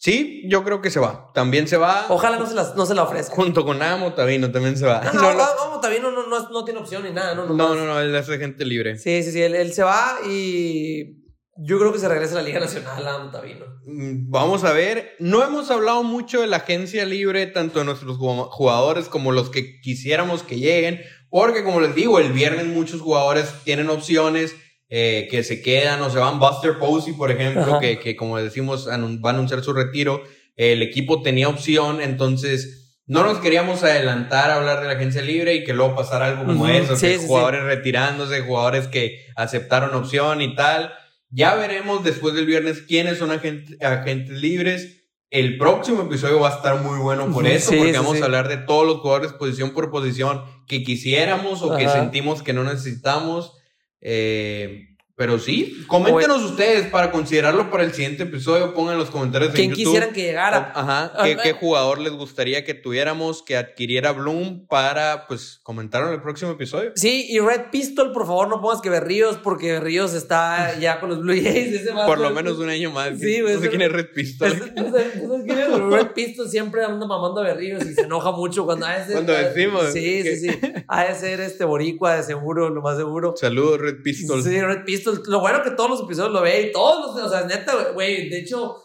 Sí, yo creo que se va. También se va. Ojalá no se, las, no se la ofrezca. Junto con Amo Tavino también se va. No, No, no, no, no, no, también no, no, tiene opción ni nada, no, no, no, él hace gente libre. Sí, sí, sí, él, él se va y yo creo que se regresa a la Liga Nacional a Tavino. Mm, Vamos a ver, no hemos hablado mucho de la agencia libre, tanto de nuestros ju- jugadores como los que quisiéramos que lleguen, porque como les digo, el viernes muchos jugadores tienen opciones eh, que se quedan o se van. Buster Posey, por ejemplo, que, que como decimos va a anunciar su retiro, el equipo tenía opción, entonces no nos queríamos adelantar a hablar de la agencia libre y que luego pasara algo como Ujú, eso, sí, que sí, sí. jugadores retirándose, jugadores que aceptaron opción y tal. Ya veremos después del viernes quiénes son agentes, agentes libres. El próximo episodio va a estar muy bueno por eso, sí, porque sí, vamos sí. a hablar de todos los jugadores posición por posición que quisiéramos o que Ajá. sentimos que no necesitamos. Eh, pero sí, coméntenos ustedes para considerarlo para el siguiente episodio. Pongan en los comentarios en ¿Quién YouTube. quisieran que llegara? Ajá, ¿qué, qué jugador les gustaría que tuviéramos que adquiriera Bloom para, pues, comentarlo en el próximo episodio? Sí, y Red Pistol, por favor, no pongas que Berríos, porque Berríos está ya con los Blue Jays. ese Por lo menos un año más. Sí, no sé quién es Red Pistol. Es- no sé- no sé quién es, Red Pistol siempre anda mamando a Berríos y se enoja mucho cuando a ese. Cuando decimos Sí, que- sí, sí. Ha de ser este boricua, de seguro, lo más seguro. Saludos, Red Pistol. Sí, Red Pistol. Lo bueno que todos los episodios lo ve y todos los. O sea, neta, güey. De hecho,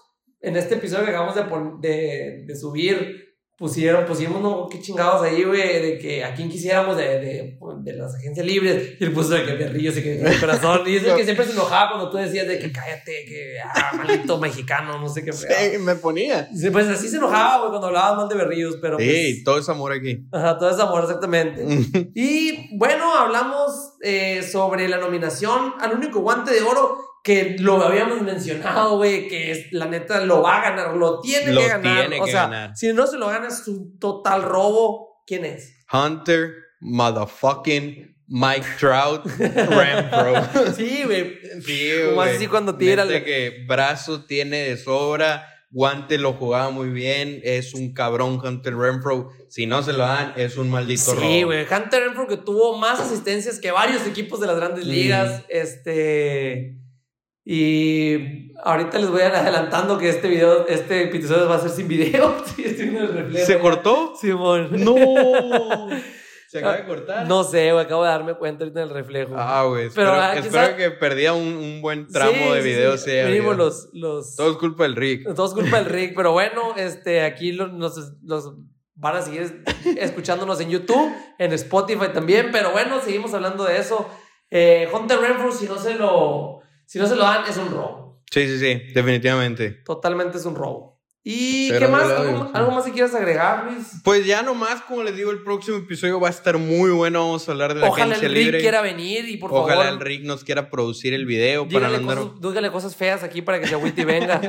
en este episodio que acabamos de, subir, pusieron, pusimos, no, qué chingados ahí, güey, de que a quién quisiéramos de, de, de las agencias libres. Y él puso de que Berrillos y que de corazón. Y es el que siempre se enojaba cuando tú decías de que cállate, que ah, maldito mexicano, no sé qué. Sí, me ponía. Pues así se enojaba, güey, cuando hablabas mal de Berrillos, pero. Sí, Pues, todo es amor aquí. ajá, todo es amor, exactamente. Y bueno, hablamos eh, sobre la nominación al único guante de oro que lo habíamos mencionado, güey, que es, la neta lo va a ganar, lo tiene Lo que ganar. tiene o que sea, ganar. si no se lo gana es un total robo. ¿Quién es? Hunter, motherfucking Mike Trout, Renfro. Sí, güey. Sí, Como así cuando tira el- que brazo tiene de sobra, guante lo jugaba muy bien, es un cabrón Hunter Renfro. Si no se lo dan, es un maldito robo. Sí, güey. Hunter Renfro que tuvo más asistencias que varios equipos de las grandes Mm. ligas. Este. Y ahorita les voy a ir adelantando que este video, este episodio va a ser sin video. Sí, estoy en el reflejo. ¿Se cortó? Simón. No. Se acaba de cortar. No sé, güey, acabo de darme cuenta ahorita en el reflejo. Ah, güey. Pero, Espero, ah, quién espero que perdía un, un buen tramo Sí, de sí, videos. sí. habido. los, los. Todo es culpa del Rick. Todo es culpa del Rick, pero bueno, este, aquí los, los, los van a seguir escuchándonos en YouTube, en Spotify también, pero bueno, seguimos hablando de eso. Eh, Hunter Renfrew, si no se lo, si no se lo dan, es un robo. Sí, sí, sí, definitivamente. Totalmente es un robo. ¿Y Pero qué más? no ¿Algo, más que quieras agregar, Luis? Pues ya nomás, como les digo, el próximo episodio va a estar muy bueno. Vamos a hablar de la Ojalá el Rick libre. quiera venir y por Ojalá favor. el Rick nos quiera producir el video para no Dígale andar. cosas, dígale cosas feas aquí para que se agüite y venga.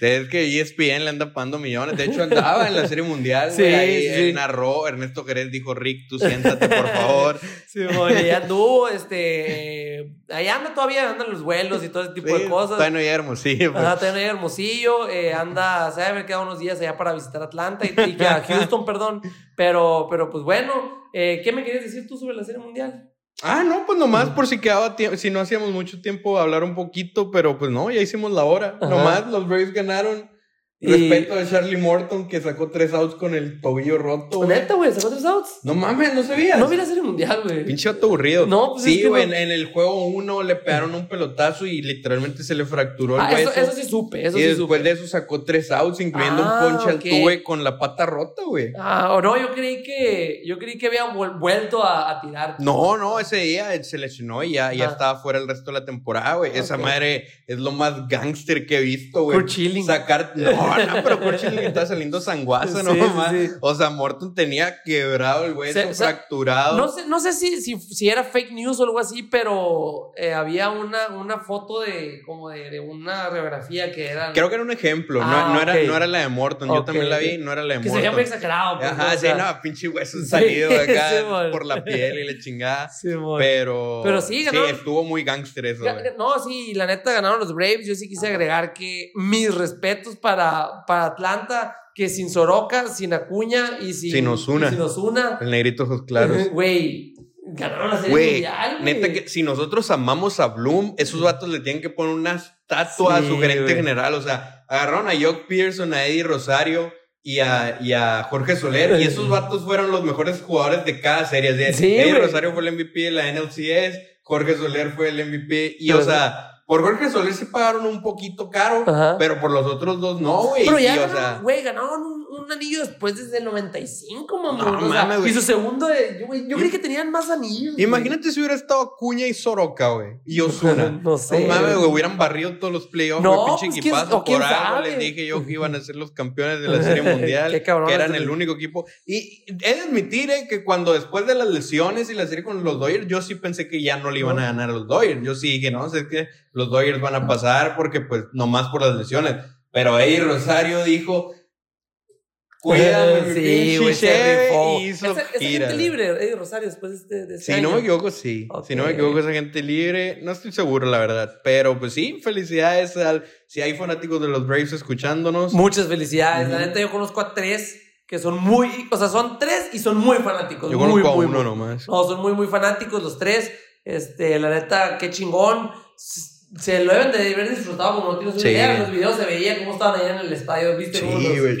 Es que ESPN le anda pagando millones. De hecho, andaba en la Serie Mundial. Sí, güey. Ahí sí. narró. Ernesto Jerez dijo: Rick, tú siéntate, por favor. Sí, bueno, ya anduvo, este. Ahí anda todavía, andan los vuelos y todo ese tipo Sí, de cosas. Está en Hermosillo. pues. Ajá, Hermosillo, eh, anda, se debe haber quedado unos días allá para visitar Atlanta y, y a Houston, perdón. Pero, pero pues bueno, eh, ¿qué me querías decir tú sobre la Serie Mundial? Ah, no, pues nomás por si quedaba tiempo, si no hacíamos mucho tiempo hablar un poquito, pero pues no, ya hicimos la hora. Ajá. Nomás los Braves ganaron. Y- Respeto a Charlie Morton que sacó tres outs con el tobillo roto. Neta, güey, sacó tres outs. No mames, no sabías. No vi la Serie Mundial, güey. Pinche vato aburrido. No, pues es sí, que güey, no- en, en el juego uno le pegaron un pelotazo y literalmente se le fracturó el Ah, eso, hueso. eso sí supe, eso y sí después supe. de eso sacó tres outs, incluyendo Ah, un ponche ok. al tuve con la pata rota, güey. Ah, o no, yo creí que, yo creí que había vuel- vuelto a, a tirar. No, no, ese día se lesionó y ya, ya Ah. estaba fuera el resto de la temporada, güey. Esa madre es lo más gángster que he visto, güey. Kurt Schilling. Sacar. No, no, pero Kurt Schilling está saliendo sanguazo, ¿no? Sí, sí, mamá? sí. O sea, Morton tenía quebrado el hueso, Se- se- fracturado. No sé, no sé si, si, si era fake news o algo así, pero eh, había una, una foto de como de, de una radiografía que era Creo que era un ejemplo, Ah, no, no era, ok. no era la de Morton. Yo Ok, también la vi, no era la de que se veía muy Morton. exagerado. pues, Ajá, o sí, sea, no, pinche hueso Sí, salido de acá sí, por la piel y la chingada. Sí. Pero, Pero sí, ganaron- estuvo muy gángster eso. No, sí, la neta ganaron los Braves. Yo sí quise agregar que mis respetos para, para Atlanta, que sin Soroka, sin Acuña y sin, Sin Ozuna. y sin Ozuna, El negrito ojos claros. güey, ganaron la serie Güey, mundial, neta que si nosotros amamos a Bloom, esos vatos le tienen que poner una estatua a su gerente general. O sea, agarraron a Jock Pearson, a Eddie Rosario y a, y a Jorge Soler. Y esos vatos fueron los mejores jugadores de cada serie. Sí, Eddie. Rosario fue el MVP de la NLCS, Jorge Soler fue el MVP. Y Pero o sea, por Jorge Soler se pagaron un poquito caro, Ajá. pero por los otros dos no, güey. Pero ya Y, o sea, güey, ganaron un, un anillo después desde el 95, mamón. No o sea, mames, güey. Y su segundo, de, yo, güey, yo creí que tenían más anillos. güey. Imagínate si hubiera estado Acuña y Soroka, güey. Y Osuna. No sé. No mames, güey, hubieran barrido todos los playoffs, No, güey, pinche pues, equipazo. o Por algo les dije yo que iban a ser los campeones de la Serie Mundial, Qué cabrones que eran el único equipo. Y he de admitir eh, que cuando después de las lesiones y la serie con los Dodgers, yo sí pensé que ya no le iban a ganar a los Dodgers. Yo sí dije, no, es que los Dodgers van a pasar porque, pues, nomás por las lesiones. Pero Eddie Rosario dijo... Cuídame, sí, güey, se cheve", rifó. hizo Esa, gente libre, Eddie Rosario, después de este, de este Si no me equivoco, sí. Si no me equivoco, esa gente libre. No estoy seguro, la verdad. Pero pues sí, felicidades al. Si hay fanáticos de los Braves escuchándonos. Muchas felicidades. La neta, yo conozco a tres que son muy. O sea, son tres y son muy fanáticos. Yo muy, conozco a muy, uno muy- nomás. No, son muy, muy fanáticos los tres. Este, la neta, qué chingón. Se lo deben de haber disfrutado como no tienes una Sí. idea. En los videos se veía cómo estaban allá en el estadio. ¿Viste? Sí, güey.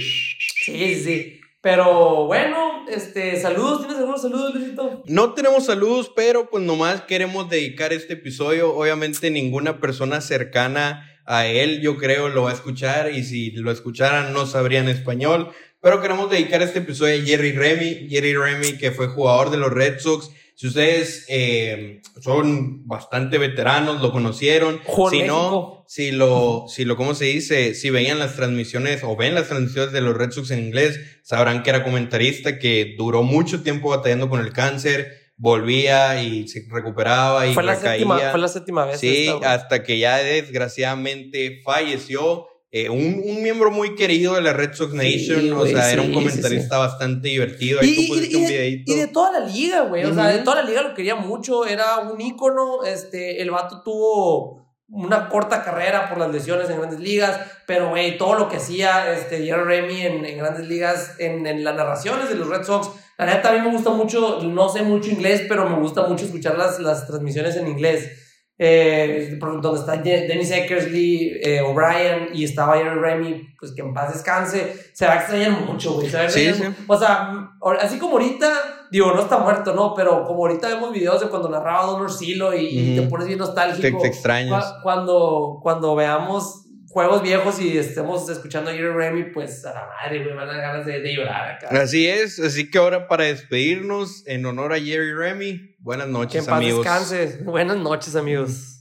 Sí, sí. Pero bueno, este, saludos. ¿Tienes algunos saludos, Luisito? No tenemos saludos, pero pues nomás queremos dedicar este episodio. Obviamente ninguna persona cercana a él, yo creo, lo va a escuchar y si lo escucharan no sabrían español. Pero queremos dedicar este episodio a Jerry Remy. Jerry Remy, que fue jugador de los Red Sox. Si ustedes eh, son bastante veteranos, lo conocieron. Jugó en si no, si lo, si lo, ¿cómo se dice? Si veían las transmisiones o ven las transmisiones de los Red Sox en inglés, sabrán que era comentarista, que duró mucho tiempo batallando con el cáncer, volvía y se recuperaba y Fue la, séptima, fue la séptima vez. Sí, hasta que ya desgraciadamente falleció. Eh, un, un miembro muy querido de la Red Sox Nation, o sea, era un sí, comentarista bastante divertido. Ahí Y, tú y- pusiste y un de, videito. y de toda la liga, güey. O sea, de toda la liga lo quería mucho. Era un ícono. Este, el vato tuvo una corta carrera por las lesiones en grandes ligas. Pero, güey, todo lo que hacía este, Jerry Remy en, en grandes ligas, en, en las narraciones de los Red Sox. La neta, a mí me gusta mucho, no sé mucho inglés, pero me gusta mucho escuchar las, las transmisiones en inglés eh, donde está Dennis Eckersley, eh, O'Brien y estaba Jerry Remy, pues que en paz descanse, se va a extrañar mucho, güey. Se sí, sí. O sea, así como ahorita, digo, no está muerto, ¿no? Pero como ahorita vemos videos de cuando narraba Don Orsillo y, mm y, te pones bien nostálgico. Te, te extrañas. Cu cuando, cuando veamos juegos viejos y estemos escuchando a Jerry Remy, pues a la madre, güey, van a dar ganas de, de llorar acá. Así es, así que ahora para despedirnos, en honor a Jerry Remy Buenas noches, que en paz amigos. Descanse. Buenas noches, amigos.